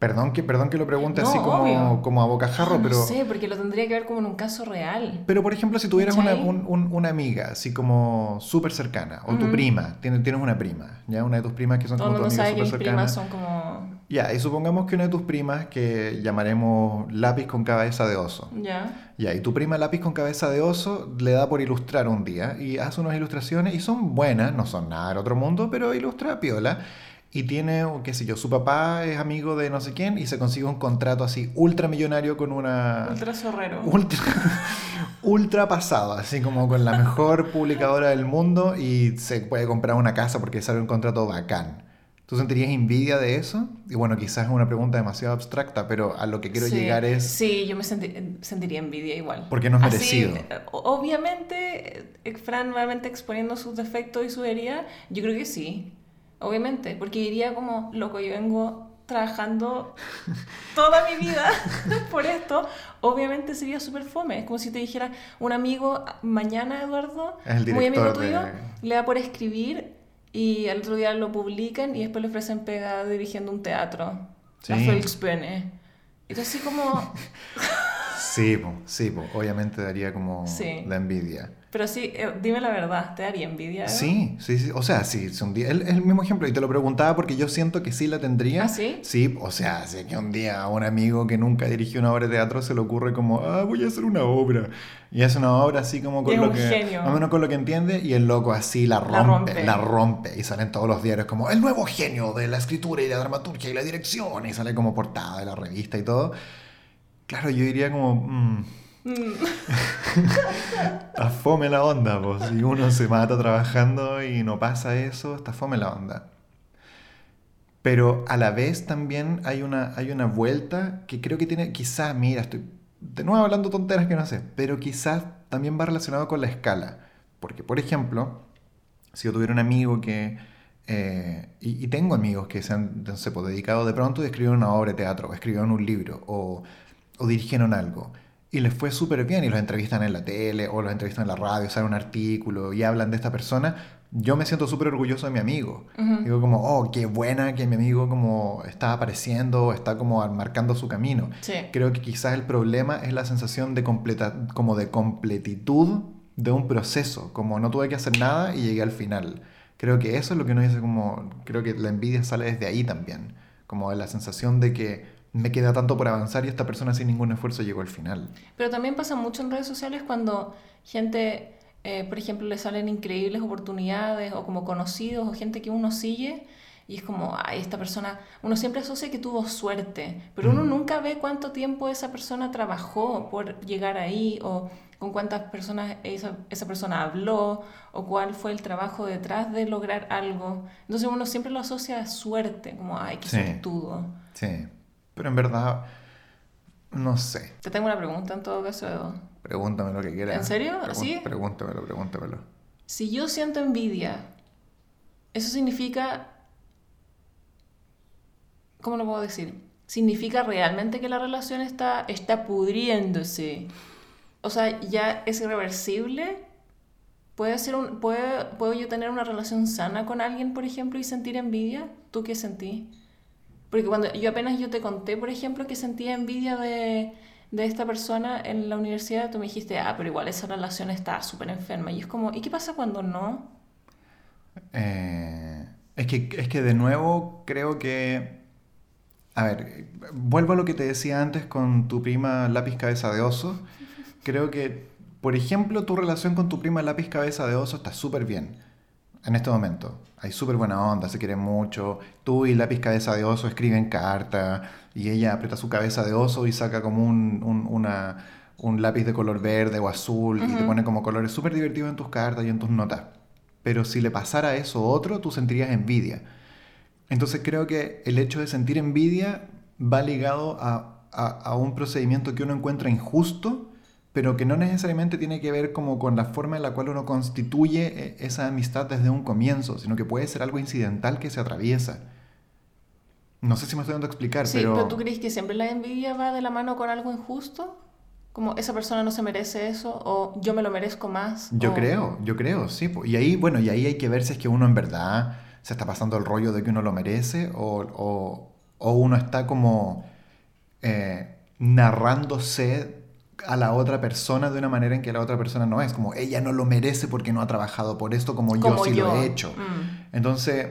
Perdón que, perdón que lo pregunte así como, como a bocajarro, ah, pero... No sé, porque lo tendría que ver como en un caso real. Pero, por ejemplo, si tuvieras una, una, amiga así como súper cercana, o tu prima, tienes, tienes una prima, ¿ya? Una de tus primas que son como tu amiga súper cercana. primas son como... Ya, y supongamos que una de tus primas, que llamaremos lápiz con cabeza de oso. Ya. Ya, y tu prima lápiz con cabeza de oso le da por ilustrar un día, y hace unas ilustraciones, y son buenas, no son nada del otro mundo, pero ilustra piola y tiene, qué sé yo, su papá es amigo de no sé quién y se consigue un contrato así ultramillonario con una... Ultra zorrero. Ultra, ultra pasado, así como con la mejor publicadora del mundo y se puede comprar una casa porque sale un contrato bacán. ¿Tú sentirías envidia de eso? Y bueno, quizás es una pregunta demasiado abstracta, pero a lo que quiero llegar es... Sí, yo me sentiría envidia igual. Porque no es merecido. obviamente, eh, Fran nuevamente exponiendo sus defectos y su herida, yo creo que sí obviamente, porque diría como, loco, yo vengo trabajando toda mi vida por esto, obviamente sería súper fome. Es como si te dijera un amigo, mañana Eduardo, muy amigo tuyo, le da por escribir y al otro día lo publican y después le ofrecen pega dirigiendo un teatro. Sí. La Volksbühne. Entonces, así como... sí, sí, obviamente daría como la envidia. Pero sí, eh, dime la verdad, ¿te daría envidia? Sí, sí, sí, o sea, sí, un día, es el mismo ejemplo y te lo preguntaba porque yo siento que sí la tendría. ¿Ah, sí? Sí, o sea, sé que un día a un amigo que nunca dirigió una obra de teatro se le ocurre como, ah, voy a hacer una obra. Y es una obra así como con lo que... Genio. Más o menos con lo que entiende y el loco así la rompe, la rompe, y salen todos los diarios como, el nuevo genio de la escritura y la dramaturgia y la dirección y sale como portada de la revista y todo. Claro, yo diría como... Mm. está fome la onda, pues. Si uno se mata trabajando y no pasa eso, está fome la onda. Pero a la vez también hay una, hay una vuelta que creo que tiene, quizás, mira, estoy de nuevo hablando tonteras que no sé, pero quizás también va relacionado con la escala. Porque, por ejemplo, si yo tuviera un amigo que... Eh, y, tengo amigos que se han se, pues, dedicado de pronto y escribieron una obra de teatro, o escribieron un libro, o, o dirigieron algo. Y les fue súper bien y los entrevistan en la tele, o los entrevistan en la radio, salen un artículo y hablan de esta persona yo me siento súper orgulloso de mi amigo. Digo como, oh, qué buena que mi amigo como está apareciendo, está como marcando su camino. Creo que quizás el problema es la sensación de, completa, como de completitud de un proceso, como no tuve que hacer nada y llegué al final. Creo que eso es lo que uno dice como, creo que la envidia sale desde ahí también, como de la sensación de que me queda tanto por avanzar y esta persona sin ningún esfuerzo llegó al final. Pero también pasa mucho en redes sociales cuando gente eh, por ejemplo, le salen increíbles oportunidades o como conocidos o gente que uno sigue y es como, ay, esta persona, uno siempre asocia que tuvo suerte, pero uno nunca ve cuánto tiempo esa persona trabajó por llegar ahí o con cuántas personas esa, esa persona habló o cuál fue el trabajo detrás de lograr algo. Entonces uno siempre lo asocia a suerte, como, ay, qué sí, Sí, pero en verdad, no sé. Te tengo una pregunta en todo caso, Edo. Pregúntame lo que quieras. ¿En serio? ¿Sí? Pregúntamelo, pregúntamelo. Si yo siento envidia, eso significa... ¿Cómo lo puedo decir? ¿Significa realmente que la relación está, está pudriéndose? O sea, ya es irreversible. ¿Puede ser un, puede, ¿Puedo yo tener una relación sana con alguien, por ejemplo, y sentir envidia? ¿Tú qué sentí? Porque cuando yo apenas yo te conté, por ejemplo, que sentía envidia de, de esta persona en la universidad, tú me dijiste, ah, pero igual esa relación está súper enferma. Y es como, ¿y qué pasa cuando no? Eh, es, que, es que de nuevo creo que... A ver, vuelvo a lo que te decía antes con tu prima lápiz cabeza de oso. Creo que, por ejemplo, tu relación con tu prima lápiz cabeza de oso está súper bien en este momento. Hay súper buena onda, se quieren mucho. Tú y lápiz cabeza de oso escriben cartas y ella aprieta su cabeza de oso y saca como un, una, un lápiz de color verde o azul y te pone como colores súper divertidos en tus cartas y en tus notas. Pero si le pasara eso a otro, tú sentirías envidia. Entonces creo que el hecho de sentir envidia va ligado a, a, a un procedimiento que uno encuentra injusto pero que no necesariamente tiene que ver como con la forma en la cual uno constituye eh, esa amistad desde un comienzo, sino que puede ser algo incidental que se atraviesa. No sé si me estoy dando a explicar, sí, pero... tú crees que siempre la envidia va de la mano con algo injusto? Como esa persona no se merece eso o yo me lo merezco más. Yo creo, yo creo, sí. Y ahí, bueno, y ahí hay que ver si es que uno en verdad se está pasando el rollo de que uno lo merece o, o, uno está como eh, narrándose a la otra persona de una manera en que la otra persona no es, como ella no lo merece porque no ha trabajado por esto como, yo sí lo he hecho. Mm. Entonces,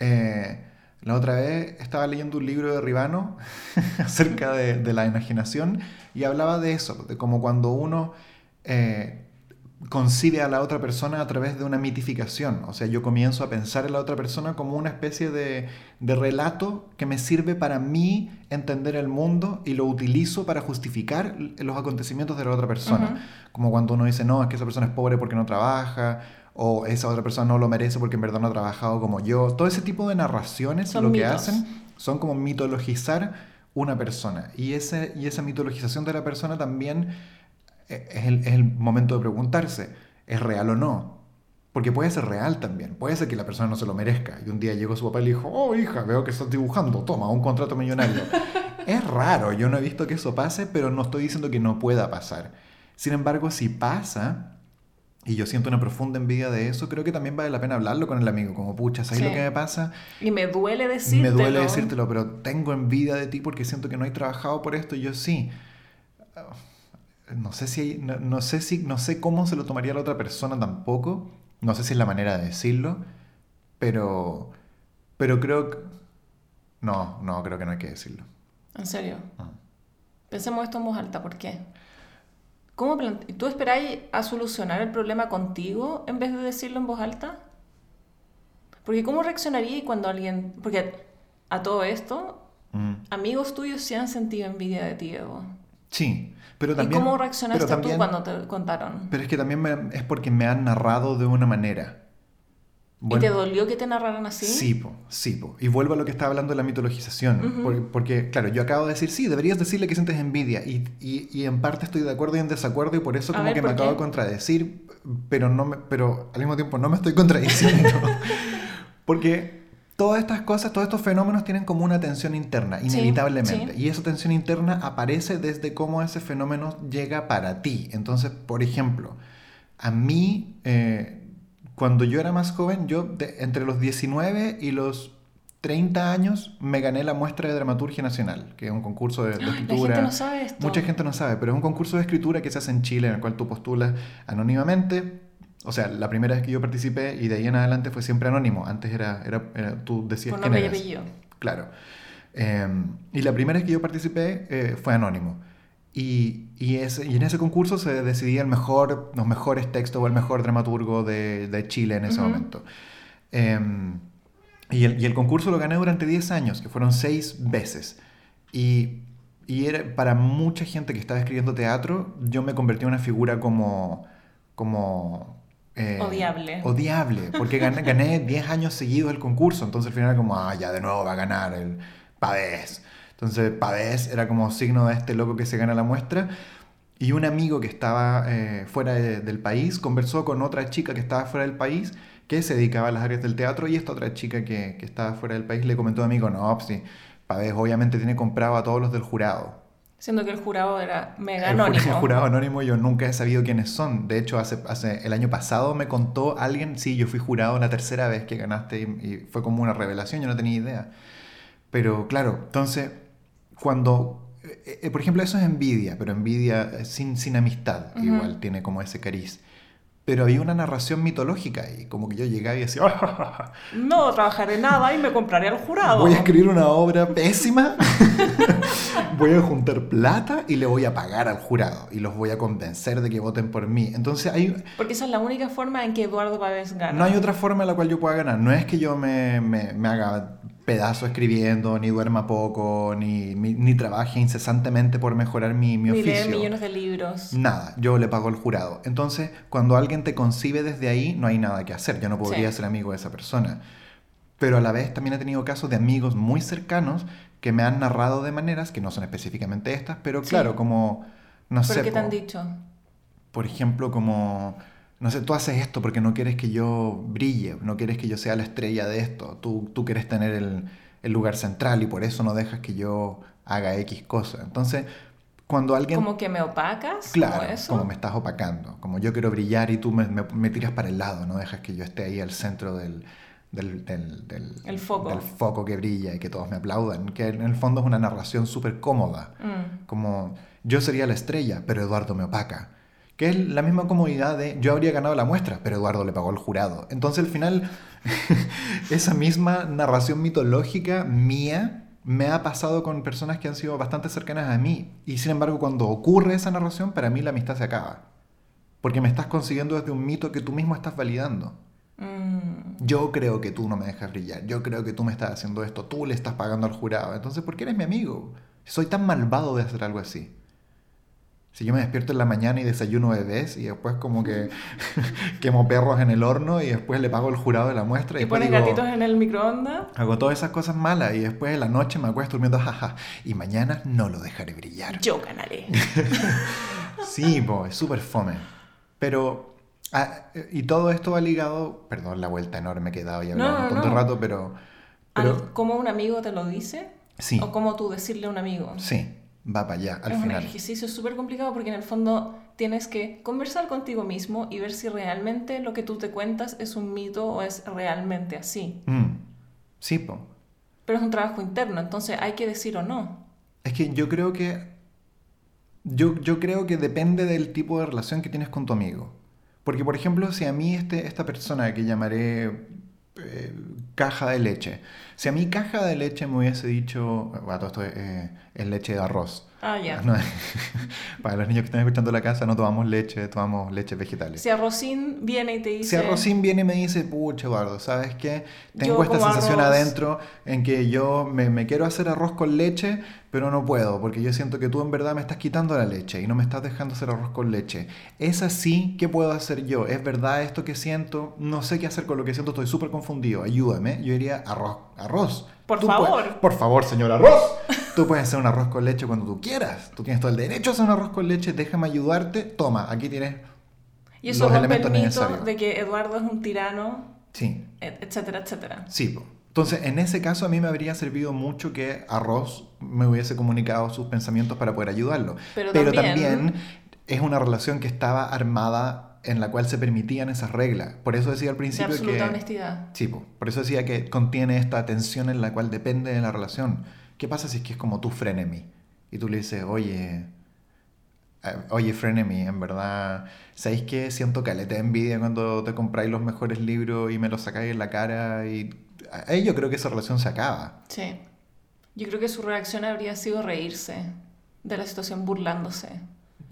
eh, la otra vez estaba leyendo un libro de Ribano acerca de, la enajenación y hablaba de eso, de como cuando uno eh, concibe a la otra persona a través de una mitificación. O sea, yo comienzo a pensar en la otra persona como una especie de, relato que me sirve para mí entender el mundo y lo utilizo para justificar los acontecimientos de la otra persona. Como cuando uno dice, no, es que esa persona es pobre porque no trabaja, o esa otra persona no lo merece porque en verdad no ha trabajado como yo. Todo ese tipo de narraciones lo que hacen son como mitologizar una persona. Y, ese, y esa mitologización de la persona también es el, momento de preguntarse, ¿es real o no? Porque puede ser real también, puede ser que la persona no se lo merezca. Y un día llegó su papá y le dijo, oh hija, veo que estás dibujando, toma, un contrato millonario. es raro, yo no he visto que eso pase, pero no estoy diciendo que no pueda pasar. Sin embargo, si pasa, y yo siento una profunda envidia de eso, creo que también vale la pena hablarlo con el amigo, como pucha, ¿sabes lo que me pasa? Y me duele decírtelo. Me duele decírtelo, pero tengo envidia de ti porque siento que no hay trabajado por esto y yo sí no sé si, no, sé si, no sé cómo se lo tomaría la otra persona tampoco, no sé si es la manera de decirlo, pero, pero creo que, no, no, creo que no hay que decirlo. ¿En serio? Pensemos esto en voz alta, ¿por qué? ¿Cómo ¿Tú esperáis a solucionar el problema contigo en vez de decirlo en voz alta? Porque ¿cómo reaccionaría cuando alguien... Porque a todo esto, mm. amigos tuyos se han sentido envidia de ti, Evo. Sí, pero también... ¿Y cómo reaccionaste tú cuando te contaron? Pero es que también es porque me han narrado de una manera. ¿Y te dolió que te narraran así? Sí, po, sí, po. Y vuelvo a lo que estaba hablando de la mitologización. porque, claro, yo acabo de decir, sí, deberías decirle que sientes envidia. Y, y, y en parte estoy de acuerdo y en desacuerdo y por eso como que me acabo de contradecir, pero, no me, pero al mismo tiempo no me estoy contradiciendo. porque todas estas cosas, todos estos fenómenos tienen como una tensión interna, inevitablemente. Y esa tensión interna aparece desde cómo ese fenómeno llega para ti. Entonces, por ejemplo, a mí, eh, cuando yo era más joven, yo entre los 19 y los 30 años me gané la muestra de Dramaturgia Nacional, que es un concurso de, escritura. La gente no sabe esto. Mucha gente no sabe, pero es un concurso de escritura que se hace en Chile, en el cual tú postulas anónimamente o sea, la primera vez que yo participé y de ahí en adelante fue siempre anónimo. Antes era, era, tú decías quién eras. Y Claro. Em, y la primera vez que yo participé eh, fue anónimo. Y, y, ese, y, en ese concurso se decidía el mejor, los mejores textos o el mejor dramaturgo de, de Chile en ese momento. Em, y, el, y, el, concurso lo gané durante 10 años, que fueron 6 veces. Y, y era, para mucha gente que estaba escribiendo teatro, yo me convertí en una figura como, como eh, odiable. Odiable, porque gané, gané 10 años seguidos el concurso, entonces al final era como, ah, ya de nuevo va a ganar el Pavés. Entonces Pavés era como signo de este loco que se gana la muestra. Y un amigo que estaba eh, fuera del país conversó con otra chica que estaba fuera del país que se dedicaba a las áreas del teatro y esta otra chica que, que estaba fuera del país le comentó a mí, no, pues sí, Pavés obviamente tiene comprado a todos los del jurado. Siendo que el jurado era mega anónimo. El jurado anónimo yo nunca he sabido quiénes son. De hecho, hace, hace el año pasado me contó alguien, sí, yo fui jurado la tercera vez que ganaste y, fue como una revelación, yo no tenía idea. Pero claro, entonces, cuando... Eh, eh, por ejemplo, eso es envidia, pero envidia sin, sin amistad, igual tiene como ese cariz pero había una narración mitológica y como que yo llegaba y decía, ah, no trabajaré nada y me compraré al jurado. Voy a escribir una obra pésima, voy a juntar plata y le voy a pagar al jurado y los voy a convencer de que voten por mí. Entonces hay... Porque esa es la única forma en que Eduardo Pávez gana. No hay otra forma en la cual yo pueda ganar. No es que yo me, me, me haga pedazo escribiendo, ni duerma poco, ni, ni, trabaje incesantemente por mejorar mi, mi oficio. Ni leer millones de libros. Nada, yo le pago al jurado. Entonces, cuando alguien te concibe desde ahí, no hay nada que hacer. Yo no podría ser amigo de esa persona. Pero a la vez también he tenido casos de amigos muy cercanos que me han narrado de maneras que no son específicamente estas, pero claro, como, no sé. qué te han dicho? Por ejemplo, como no sé, tú haces esto porque no quieres que yo brille, no quieres que yo sea la estrella de esto, tú, tú quieres tener el, el lugar central y por eso no dejas que yo haga X cosa. Entonces, cuando alguien... ¿Como que me opacas? Claro, como me estás opacando, como yo quiero brillar y tú me, me, tiras para el lado, no dejas que yo esté ahí al centro del, del, del, del, el foco. del foco que brilla y que todos me aplaudan, que en el fondo es una narración súper cómoda, mm. como yo sería la estrella, pero Eduardo me opaca que es la misma comodidad de yo habría ganado la muestra, pero Eduardo le pagó al jurado. Entonces al final, esa misma narración mitológica mía me ha pasado con personas que han sido bastante cercanas a mí. Y sin embargo, cuando ocurre esa narración, para mí la amistad se acaba. Porque me estás consiguiendo desde un mito que tú mismo estás validando. Mm. Yo creo que tú no me dejas brillar. Yo creo que tú me estás haciendo esto. Tú le estás pagando al jurado. Entonces, ¿por qué eres mi amigo? Soy tan malvado de hacer algo así. Si yo me despierto en la mañana y desayuno bebés y después como que quemo perros en el horno y después le pago el jurado de la muestra. ¿Y, y pones gatitos en el microondas? Hago todas esas cosas malas y después en la noche me acuesto durmiendo, jaja, y mañana no lo dejaré brillar. Yo ganaré. sí, es súper fome. Pero, ah, y todo esto va ligado, perdón la vuelta enorme que he dado y hablado un rato, pero... pero... ¿Cómo un amigo te lo dice? Sí. ¿O cómo tú decirle a un amigo? Sí va para allá al es final. un ejercicio súper complicado porque en el fondo tienes que conversar contigo mismo y ver si realmente lo que tú te cuentas es un mito o es realmente así. Mm. Sí, po. Pero es un trabajo interno, entonces hay que decir o no. Es que yo creo que yo, yo creo que depende del tipo de relación que tienes con tu amigo. Porque, por ejemplo, si a mí este, esta persona que llamaré eh, caja de leche. Si a mí caja de leche me hubiese dicho, bueno, esto es, leche de arroz. Ah, ya. para los niños que están escuchando la casa, no tomamos leche, tomamos leche vegetales. Si Arrocín viene y te dice... Si Arrocín viene y me dice, pucha, Eduardo, ¿sabes qué? Tengo esta sensación adentro en que yo me, me, quiero hacer arroz con leche, pero no puedo, porque yo siento que tú en verdad me estás quitando la leche y no me estás dejando hacer arroz con leche. ¿Es así? ¿Qué puedo hacer yo? ¿Es verdad esto que siento? No sé qué hacer con lo que siento, estoy súper confundido. Ayúdame. Yo diría arroz. Arroz. Por favor. por favor, señor arroz. Tú puedes hacer un arroz con leche cuando tú quieras. Tú tienes todo el derecho a hacer un arroz con leche. Déjame ayudarte. Toma, aquí tienes y eso los elementos necesarios. de que Eduardo es un tirano. Sí. Etcétera, etcétera. Sí. Entonces, en ese caso a mí me habría servido mucho que Arroz me hubiese comunicado sus pensamientos para poder ayudarlo. Pero, también... es una relación que estaba armada en la cual se permitían esas reglas. Por eso decía al principio de absoluta que... honestidad. Sí, por eso decía que contiene esta tensión en la cual depende de la relación. ¿Qué pasa si es que es como tu frenemy? Y tú le dices, oye, oye, frenemy, en verdad, ¿sabéis que siento que le te envidia cuando te compráis los mejores libros y me los sacáis en la cara? Y ahí yo creo que esa relación se acaba. Sí. Yo creo que su reacción habría sido reírse de la situación burlándose.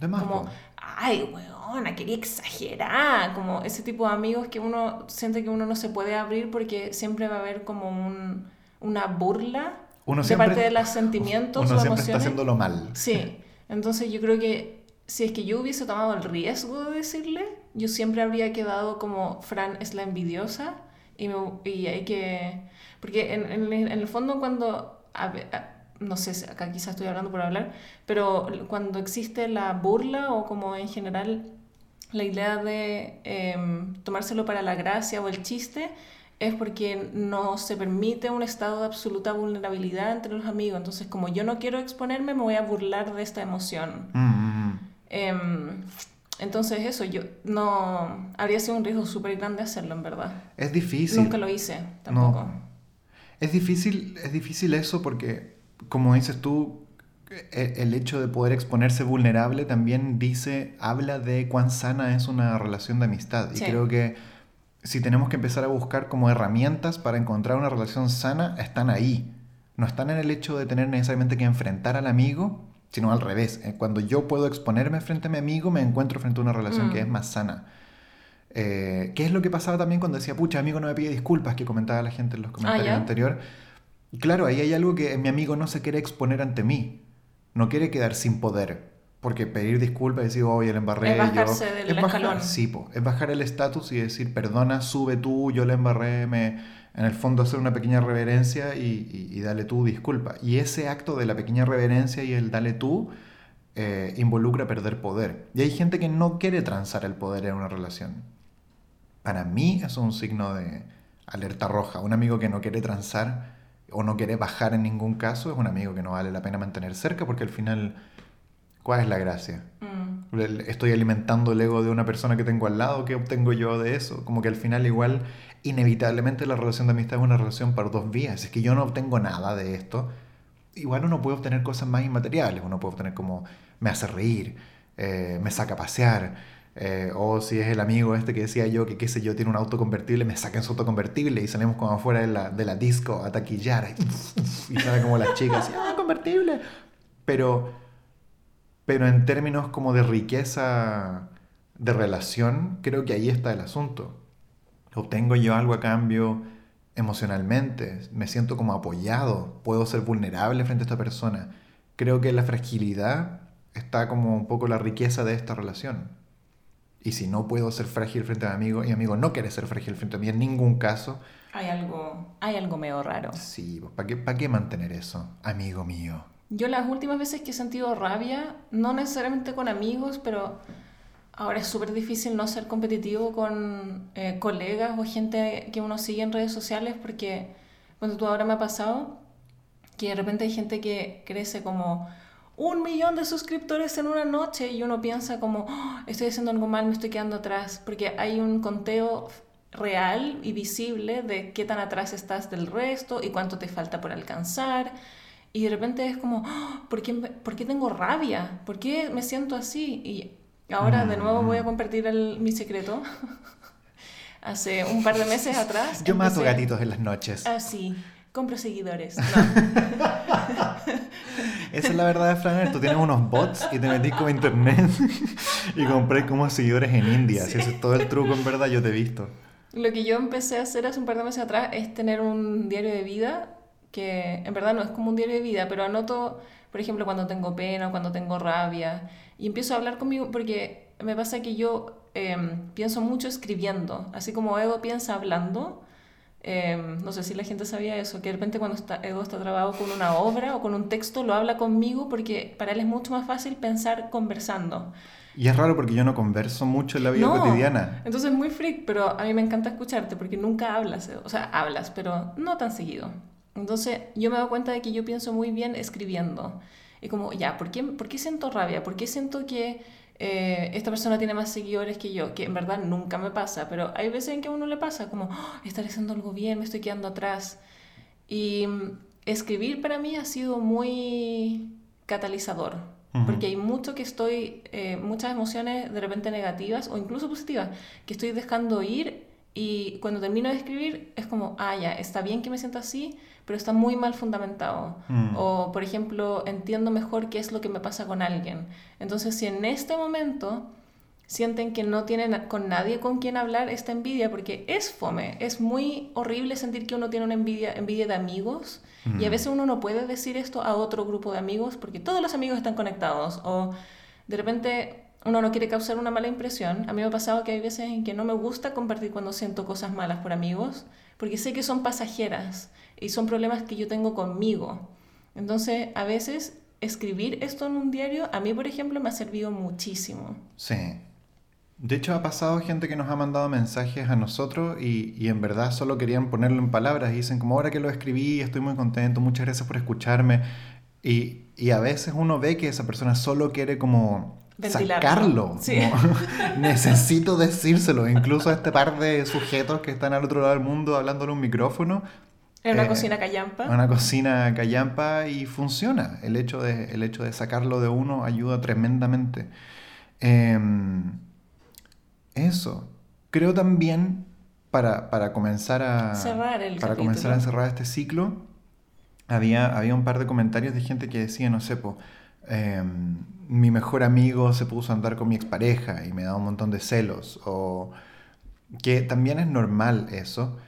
De más, como, ay, weona, quería exagerar. Como ese tipo de amigos que uno siente que uno no se puede abrir porque siempre va a haber como un, una burla de parte de los sentimientos uno siempre está haciéndolo mal. Sí. Entonces yo creo que si es que yo hubiese tomado el riesgo de decirle, yo siempre habría quedado como Fran es la envidiosa y, y hay que... Porque en, en, el fondo cuando... no sé, acá quizás estoy hablando por hablar, pero cuando existe la burla o como en general la idea de em, tomárselo para la gracia o el chiste, es porque no se permite un estado de absoluta vulnerabilidad entre los amigos. Entonces, como yo no quiero exponerme, me voy a burlar de esta emoción. Mm, mm, Em, entonces eso, yo no... Habría sido un riesgo súper grande hacerlo, en verdad. Es difícil. Nunca lo hice, tampoco. Es difícil, es difícil eso porque, como dices tú, e, el hecho de poder exponerse vulnerable también dice, habla de cuán sana es una relación de amistad. Y creo que si tenemos que empezar a buscar como herramientas para encontrar una relación sana, están ahí. No están en el hecho de tener necesariamente que enfrentar al amigo, sino al revés. Eh, cuando yo puedo exponerme frente a mi amigo, me encuentro frente a una relación que mm. es más sana. Eh, ¿Qué es lo que pasaba también cuando decía, pucha, amigo no me pide disculpas, que comentaba la gente en los comentarios ah, anteriores? Claro, ahí hay algo que mi amigo no se quiere exponer ante mí. No quiere quedar sin poder. Porque pedir disculpas y decir, oye, le embarré es bajarse Del es bajar, sí, es bajar el estatus y decir, perdona, sube tú, yo le embarré, me... en el fondo hacer una pequeña reverencia y, y, dale tú disculpa. Y ese acto de la pequeña reverencia y el dale tú eh, involucra perder poder. Y hay gente que no quiere transar el poder en una relación. Para mí es un signo de alerta roja. Un amigo que no quiere transar o no quiere bajar en ningún caso es un amigo que no vale la pena mantener cerca porque al final ¿Cuál es la gracia? Mm. Estoy alimentando el ego de una persona que tengo al lado, ¿qué obtengo yo de eso? Como que al final igual, inevitablemente la relación de amistad es una relación por dos vías. Es que yo no obtengo nada de esto. Igual uno puede obtener cosas más inmateriales. Uno puede obtener como me hace reír, eh, me saca a pasear, eh, o si es el amigo este que decía yo que qué sé yo tiene un auto convertible, me saca en su auto convertible y salimos como afuera de la, de la disco a taquillar y, sale como las chicas, ah, convertible. Pero pero en términos como de riqueza de relación, creo que ahí está el asunto. Obtengo yo algo a cambio emocionalmente, me siento como apoyado, puedo ser vulnerable frente a esta persona. Creo que la fragilidad está como un poco la riqueza de esta relación. Y si no puedo ser frágil frente a mi amigo y mi amigo no quiere ser frágil frente a mí en ningún caso. Hay algo, hay algo medio raro. Sí, ¿para qué, ¿para qué mantener eso, amigo mío? Yo las últimas veces que he sentido rabia, no necesariamente con amigos, pero ahora es súper difícil no ser competitivo con eh, colegas o gente que uno sigue en redes sociales porque cuando tú ahora me ha pasado que de repente hay gente que crece como un millón de suscriptores en una noche y uno piensa como oh, estoy haciendo algo mal, me estoy quedando atrás porque hay un conteo real y visible de qué tan atrás estás del resto y cuánto te falta por alcanzar y de repente es como, ¡Ah! ¿por, qué, ¿por qué tengo rabia? ¿Por qué me siento así? Y ahora de nuevo voy a mm. compartir el, mi secreto. Hace un par de meses atrás. Yo mato gatitos en las noches. Ah, sí. Compro seguidores. Esa es la verdad de Franer. Tú tienes unos bots y te metís como internet y compré como seguidores en India. Si ese es todo el truco, en verdad, yo te he visto. Lo que yo empecé a hacer hace un par de meses atrás es tener un diario de vida que en verdad no es como un diario de vida, pero anoto, por ejemplo, cuando tengo pena, cuando tengo rabia, y empiezo a hablar conmigo porque me pasa que yo em, pienso mucho escribiendo, así como Edo piensa hablando. Em, no sé si la gente sabía eso, que de repente cuando está, Edo está trabajado con una obra o con un texto, lo habla conmigo porque para él es mucho más fácil pensar conversando. Y es raro porque yo no converso mucho en la vida cotidiana. Entonces es muy freak, pero a mí me encanta escucharte porque nunca hablas, o sea, hablas, pero no tan seguido. Entonces yo me doy cuenta de que yo pienso muy bien escribiendo. Y como, ya, ¿por qué, ¿por qué siento rabia? ¿Por qué siento que eh, esta persona tiene más seguidores que yo? Que en verdad nunca me pasa, pero hay veces en que a uno le pasa, como, oh, estaré haciendo algo bien, me estoy quedando atrás. Y mm, escribir para mí ha sido muy catalizador, porque hay mucho que estoy, eh, muchas emociones de repente negativas o incluso positivas, que estoy dejando ir y cuando termino de escribir es como, ah, ya, está bien que me sienta así, pero está muy mal fundamentado. Mm. O, por ejemplo, entiendo mejor qué es lo que me pasa con alguien. Entonces, si en este momento sienten que no tienen con nadie con quien hablar esta envidia, porque es fome, es muy horrible sentir que uno tiene una envidia, envidia de amigos, y a mm. veces uno no puede decir esto a otro grupo de amigos porque todos los amigos están conectados, o de repente uno no quiere causar una mala impresión. A mí me ha pasado que hay veces en que no me gusta compartir cuando siento cosas malas por amigos, porque sé que son pasajeras y son problemas que yo tengo conmigo. Entonces, a veces escribir esto en un diario, a mí, por ejemplo, me ha servido muchísimo. Sí. De hecho, ha pasado gente que nos ha mandado mensajes a nosotros y, y, en verdad solo querían ponerlo en palabras y dicen como ahora que lo escribí, estoy muy contento, muchas gracias por escucharme. Y, y a veces uno ve que esa persona solo quiere como sacarlo. necesito decírselo. Incluso a este par de sujetos que están al otro lado del mundo hablándole un micrófono. En una eh, cocina callampa. Una cocina callampa y funciona. El hecho de, el hecho de sacarlo de uno ayuda tremendamente. Em, eso. Creo también, para, para comenzar a... Cerrar el Para comenzar a cerrar este ciclo, había, había un par de comentarios de gente que decía, no sé, po, Em, mi mejor amigo se puso a andar con mi expareja y me da un montón de celos, o que también es normal eso,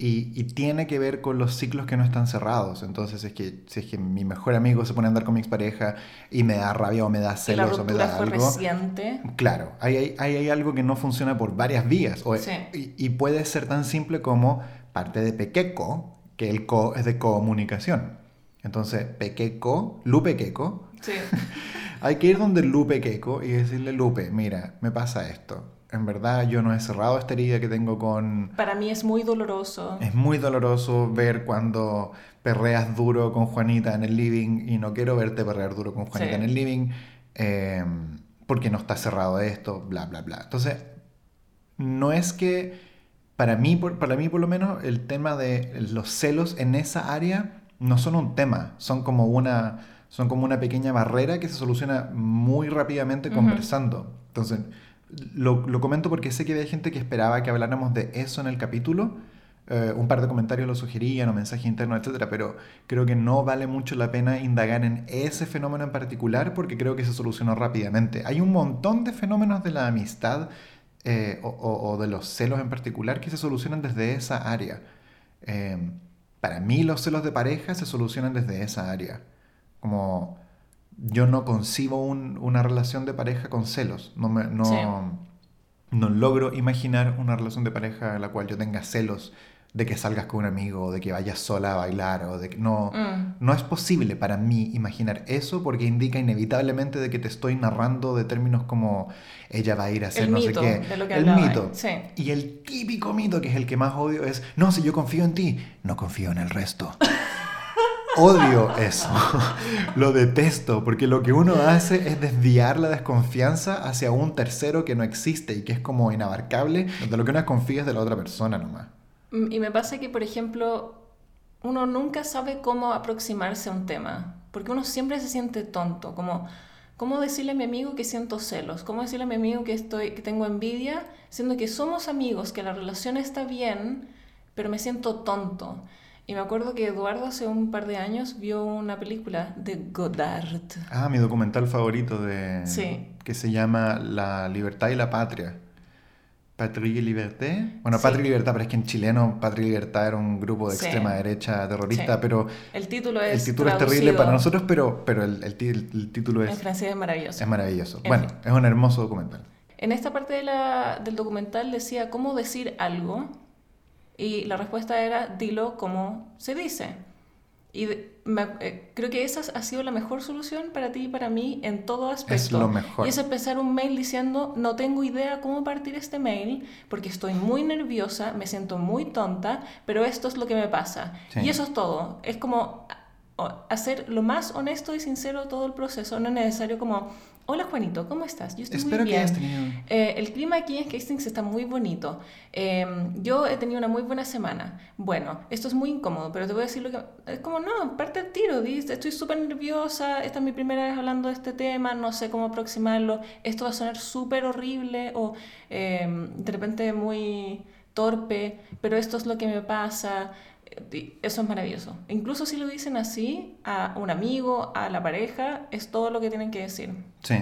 y, tiene que ver con los ciclos que no están cerrados. Entonces, es que, si es que mi mejor amigo se pone a andar con mi expareja y me da rabia o me da celos o me da algo. Reciente. Claro, hay, hay, hay, algo que no funciona por varias vías. y, y, puede ser tan simple como parte de pequeco, que el co es de comunicación. Entonces, pequeco, lupequeco, Sí. Hay que ir donde Lupe Keiko y decirle, Lupe, mira, me pasa esto. En verdad yo no he cerrado esta herida que tengo con... Para mí es muy doloroso. Es muy doloroso ver cuando perreas duro con Juanita en el living y no quiero verte perrear duro con Juanita en el living em, porque no está cerrado esto, bla, bla, bla. Entonces, no es que, para mí, para mí por lo menos, el tema de los celos en esa área no son un tema, son como una son como una pequeña barrera que se soluciona muy rápidamente conversando. Entonces, lo, lo, comento porque sé que había gente que esperaba que habláramos de eso en el capítulo. Eh, un par de comentarios lo sugerían o mensajes internos, etc. Pero creo que no vale mucho la pena indagar en ese fenómeno en particular porque creo que se solucionó rápidamente. Hay un montón de fenómenos de la amistad eh, o, o, de los celos en particular que se solucionan desde esa área. Eh, para mí los celos de pareja se solucionan desde esa área. Como yo no concibo una relación de pareja con celos. No, me, no, no logro imaginar una relación de pareja en la cual yo tenga celos de que salgas con un amigo, o de que vayas sola a bailar, o de que no, mm. no es posible para mí imaginar eso porque indica inevitablemente de que te estoy narrando de términos como ella va a ir a hacer no sé qué. el mito. Y el típico mito que es el que más odio es, no, si yo confío en ti, no confío en el resto. odio eso. lo detesto, porque lo que uno hace es desviar la desconfianza hacia un tercero que no existe y que es como inabarcable, de lo que uno confía es de la otra persona nomás. Mm, y me pasa que, por ejemplo, uno nunca sabe cómo aproximarse a un tema, porque uno siempre se siente tonto, como cómo decirle a mi amigo que siento celos, cómo decirle a mi amigo que estoy que tengo envidia, siendo que somos amigos, que la relación está bien, pero me siento tonto. Y me acuerdo que Eduardo hace un par de años vio una película de Godard. Ah, mi documental favorito de... Sí. Que se llama La libertad y la patria. Patria y Liberté. Bueno, Patria y Libertad, pero es que en chileno Patria y Libertad era un grupo de extrema derecha terrorista, pero... El título es... El título es terrible para nosotros, pero, pero el, el, título es... En francés es maravilloso. Es maravilloso. bueno, es un hermoso documental. En esta parte de la, del documental decía cómo decir algo y la respuesta era, dilo como se dice. Y eh, creo que esa ha sido la mejor solución para ti y para mí en todo aspecto. Es lo mejor. Y es empezar un mail diciendo, no tengo idea cómo partir este mail porque estoy muy nerviosa, me siento muy tonta, pero esto es lo que me pasa. Y eso es todo. Es como hacer lo más honesto y sincero todo el proceso. No es necesario como, Hola Juanito, ¿cómo estás? Yo estoy Espero muy bien. Que tenido... Eh, el clima aquí en Hastings está muy bonito. Em, yo he tenido una muy buena semana. Bueno, esto es muy incómodo, pero te voy a decir lo que... Es como, no, parte el tiro. Estoy súper nerviosa, esta es mi primera vez hablando de este tema, no sé cómo aproximarlo. Esto va a sonar súper horrible o em, de repente muy torpe, pero esto es lo que me pasa. Eso es maravilloso. Incluso si lo dicen así a un amigo, a la pareja, es todo lo que tienen que decir. Sí.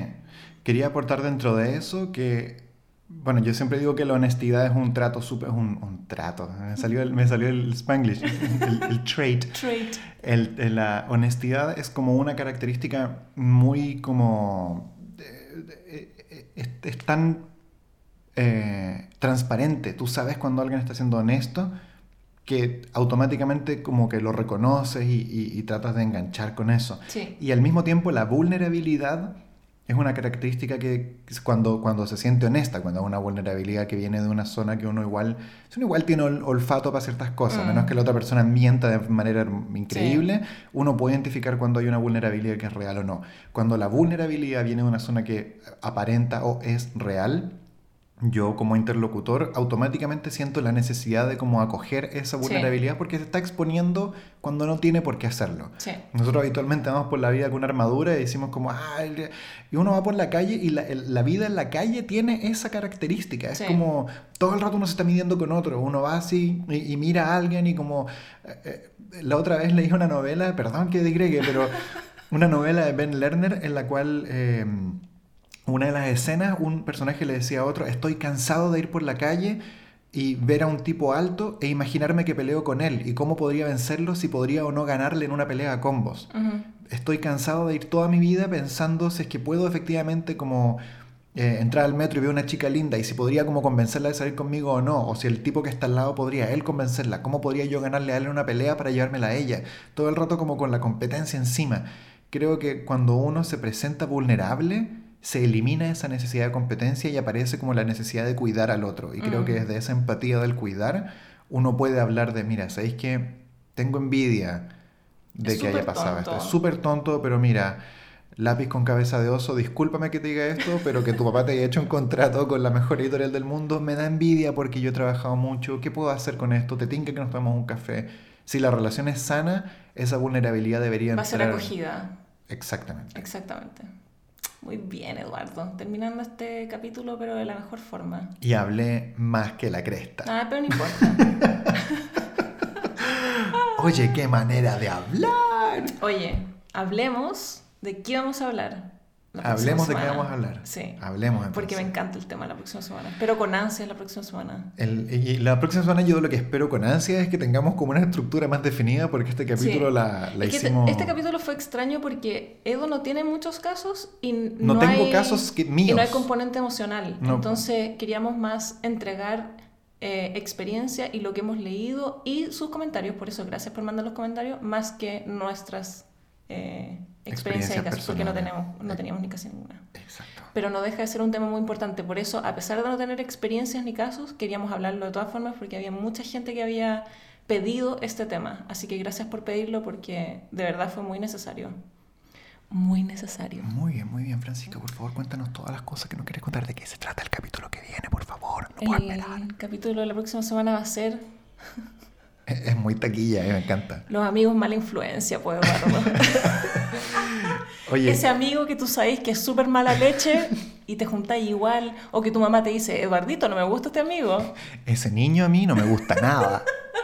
Quería aportar dentro de eso que, bueno, yo siempre digo que la honestidad es un trato súper, un, un, trato, me salió el, me salió el spanglish, el, el trait. trait. El, la honestidad es como una característica muy como, es, tan eh, transparente, tú sabes cuando alguien está siendo honesto que automáticamente como que lo reconoces y, tratas de enganchar con eso. Y al mismo tiempo la vulnerabilidad es una característica que cuando, cuando se siente honesta, cuando hay una vulnerabilidad que viene de una zona que uno igual, uno igual tiene olfato para ciertas cosas, mm. menos que la otra persona mienta de manera increíble, uno puede identificar cuando hay una vulnerabilidad que es real o no. Cuando la vulnerabilidad viene de una zona que aparenta o es real, yo como interlocutor automáticamente siento la necesidad de como acoger esa vulnerabilidad porque se está exponiendo cuando no tiene por qué hacerlo. Nosotros habitualmente vamos por la vida con una armadura y decimos como, ah, y uno va por la calle y la, vida en la calle tiene esa característica. Es como todo el rato uno se está midiendo con otro. Uno va así y, mira a alguien y como... Eh, eh, la otra vez leí una novela, perdón que digregue, pero una novela de Ben Lerner en la cual... Eh, una de las escenas, un personaje le decía a otro, estoy cansado de ir por la calle y ver a un tipo alto e imaginarme que peleo con él y cómo podría vencerlo si podría o no ganarle en una pelea a combos. Estoy cansado de ir toda mi vida pensando si es que puedo efectivamente como eh, entrar al metro y ver una chica linda y si podría como convencerla de salir conmigo o no, o si el tipo que está al lado podría él convencerla, cómo podría yo ganarle a él en una pelea para llevármela a ella, todo el rato como con la competencia encima. Creo que cuando uno se presenta vulnerable, se elimina esa necesidad de competencia y aparece como la necesidad de cuidar al otro. Y creo que mm. desde esa empatía del cuidar, uno puede hablar de, mira, ¿sabéis que tengo envidia de que haya pasado esto? Es súper tonto, pero mira, lápiz con cabeza de oso, discúlpame que te diga esto, pero que tu papá te haya hecho un contrato con la mejor editorial del mundo, me da envidia porque yo he trabajado mucho, ¿qué puedo hacer con esto? ¿Te tinca que nos tomemos un café? Si la relación es sana, esa vulnerabilidad debería... Va a ser acogida. Exactamente. Exactamente. Muy bien, Eduardo. Terminando este capítulo, pero de la mejor forma. Y hablé más que la cresta. Ah, pero no importa. Oye, qué manera de hablar. Oye, hablemos de qué vamos a hablar. Hablemos de qué vamos a hablar. Sí. Hablemos Porque me encanta el tema la próxima semana. Pero con ansia la próxima semana. y la próxima semana yo lo que espero con ansia es que tengamos como una estructura más definida porque este capítulo la, la hicimos... Este capítulo fue extraño porque Edo no tiene muchos casos y no, no tengo casos que, míos. Y no hay componente emocional. Entonces queríamos más entregar eh, experiencia y lo que hemos leído y sus comentarios. Por eso gracias por mandar los comentarios más que nuestras... Eh, experiencia de casos, porque no, tenemos, no teníamos ni casi ninguna. Exacto. Pero no deja de ser un tema muy importante. Por eso, a pesar de no tener experiencias ni casos, queríamos hablarlo de todas formas porque había mucha gente que había pedido este tema. Así que gracias por pedirlo porque de verdad fue muy necesario. Muy necesario. Muy bien, muy bien, Francisca. Por favor, cuéntanos todas las cosas que no quieres contar. ¿De qué se trata el capítulo que viene, por favor? No el capítulo de la próxima semana va a ser es muy taquilla, eh, me encanta. Los amigos mala influencia, pues, Eduardo. Oye. Ese amigo que tú sabes que es súper mala leche y te juntáis igual, o que tu mamá te dice, Eduardito, no me gusta este amigo. Ese niño a mí no me gusta nada.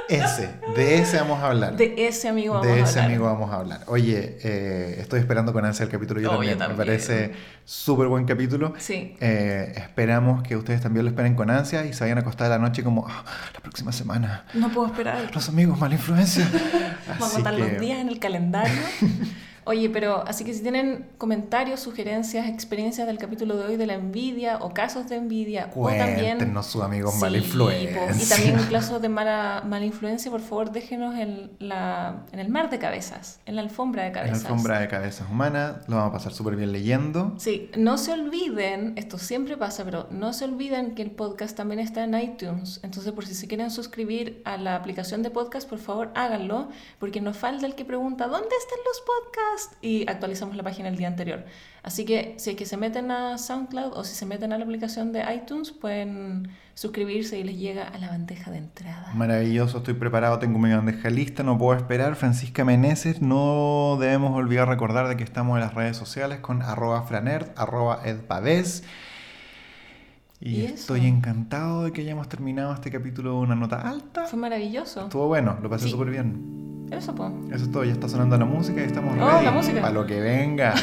Ese, de ese vamos a hablar. De ese amigo vamos a hablar. De ese amigo vamos a hablar. Oye, eh, estoy esperando con ansia el capítulo. Yo, también. Me parece súper buen capítulo. Sí. Eh, esperamos que ustedes también lo esperen con ansia y se vayan a acostar la noche como ah, la próxima semana. No puedo esperar. Los amigos, mala influencia. vamos a anotar los días en el calendario. Oye, pero así que si tienen comentarios, sugerencias, experiencias del capítulo de hoy de la envidia o casos de envidia o también sus amigos mala influencia. Y también casos de mala, mala influencia, por favor, déjenos en, la, en el mar de cabezas, en la alfombra de cabezas. En la alfombra de cabezas humanas, lo vamos a pasar súper bien leyendo. Sí, no se olviden, esto siempre pasa, pero no se olviden que el podcast también está en iTunes. Entonces, por si se quieren suscribir a la aplicación de podcast, por favor, háganlo, porque nos falta el que pregunta, ¿dónde están los podcasts? Y actualizamos la página el día anterior. Así que si es que se meten a SoundCloud o si se meten a la aplicación de iTunes, pueden suscribirse y les llega a la bandeja de entrada. Maravilloso, estoy preparado, tengo mi bandeja lista, no puedo esperar. Francisca Meneses, no debemos olvidar recordar de que estamos en las redes sociales con arroba franerd, arroba edpades. Y, estoy encantado de que hayamos terminado este capítulo de una nota alta. Fue maravilloso. Estuvo bueno, lo pasé súper bien. Eso, pues. Eso es todo, ya está sonando la música y estamos oh, la música. Para lo que venga.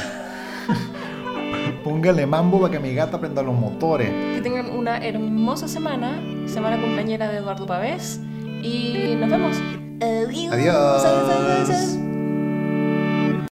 Póngale mambo para que mi gata prenda los motores. Que tengan una hermosa semana, semana compañera de Eduardo Pavés. Y nos vemos. Adiós. adiós.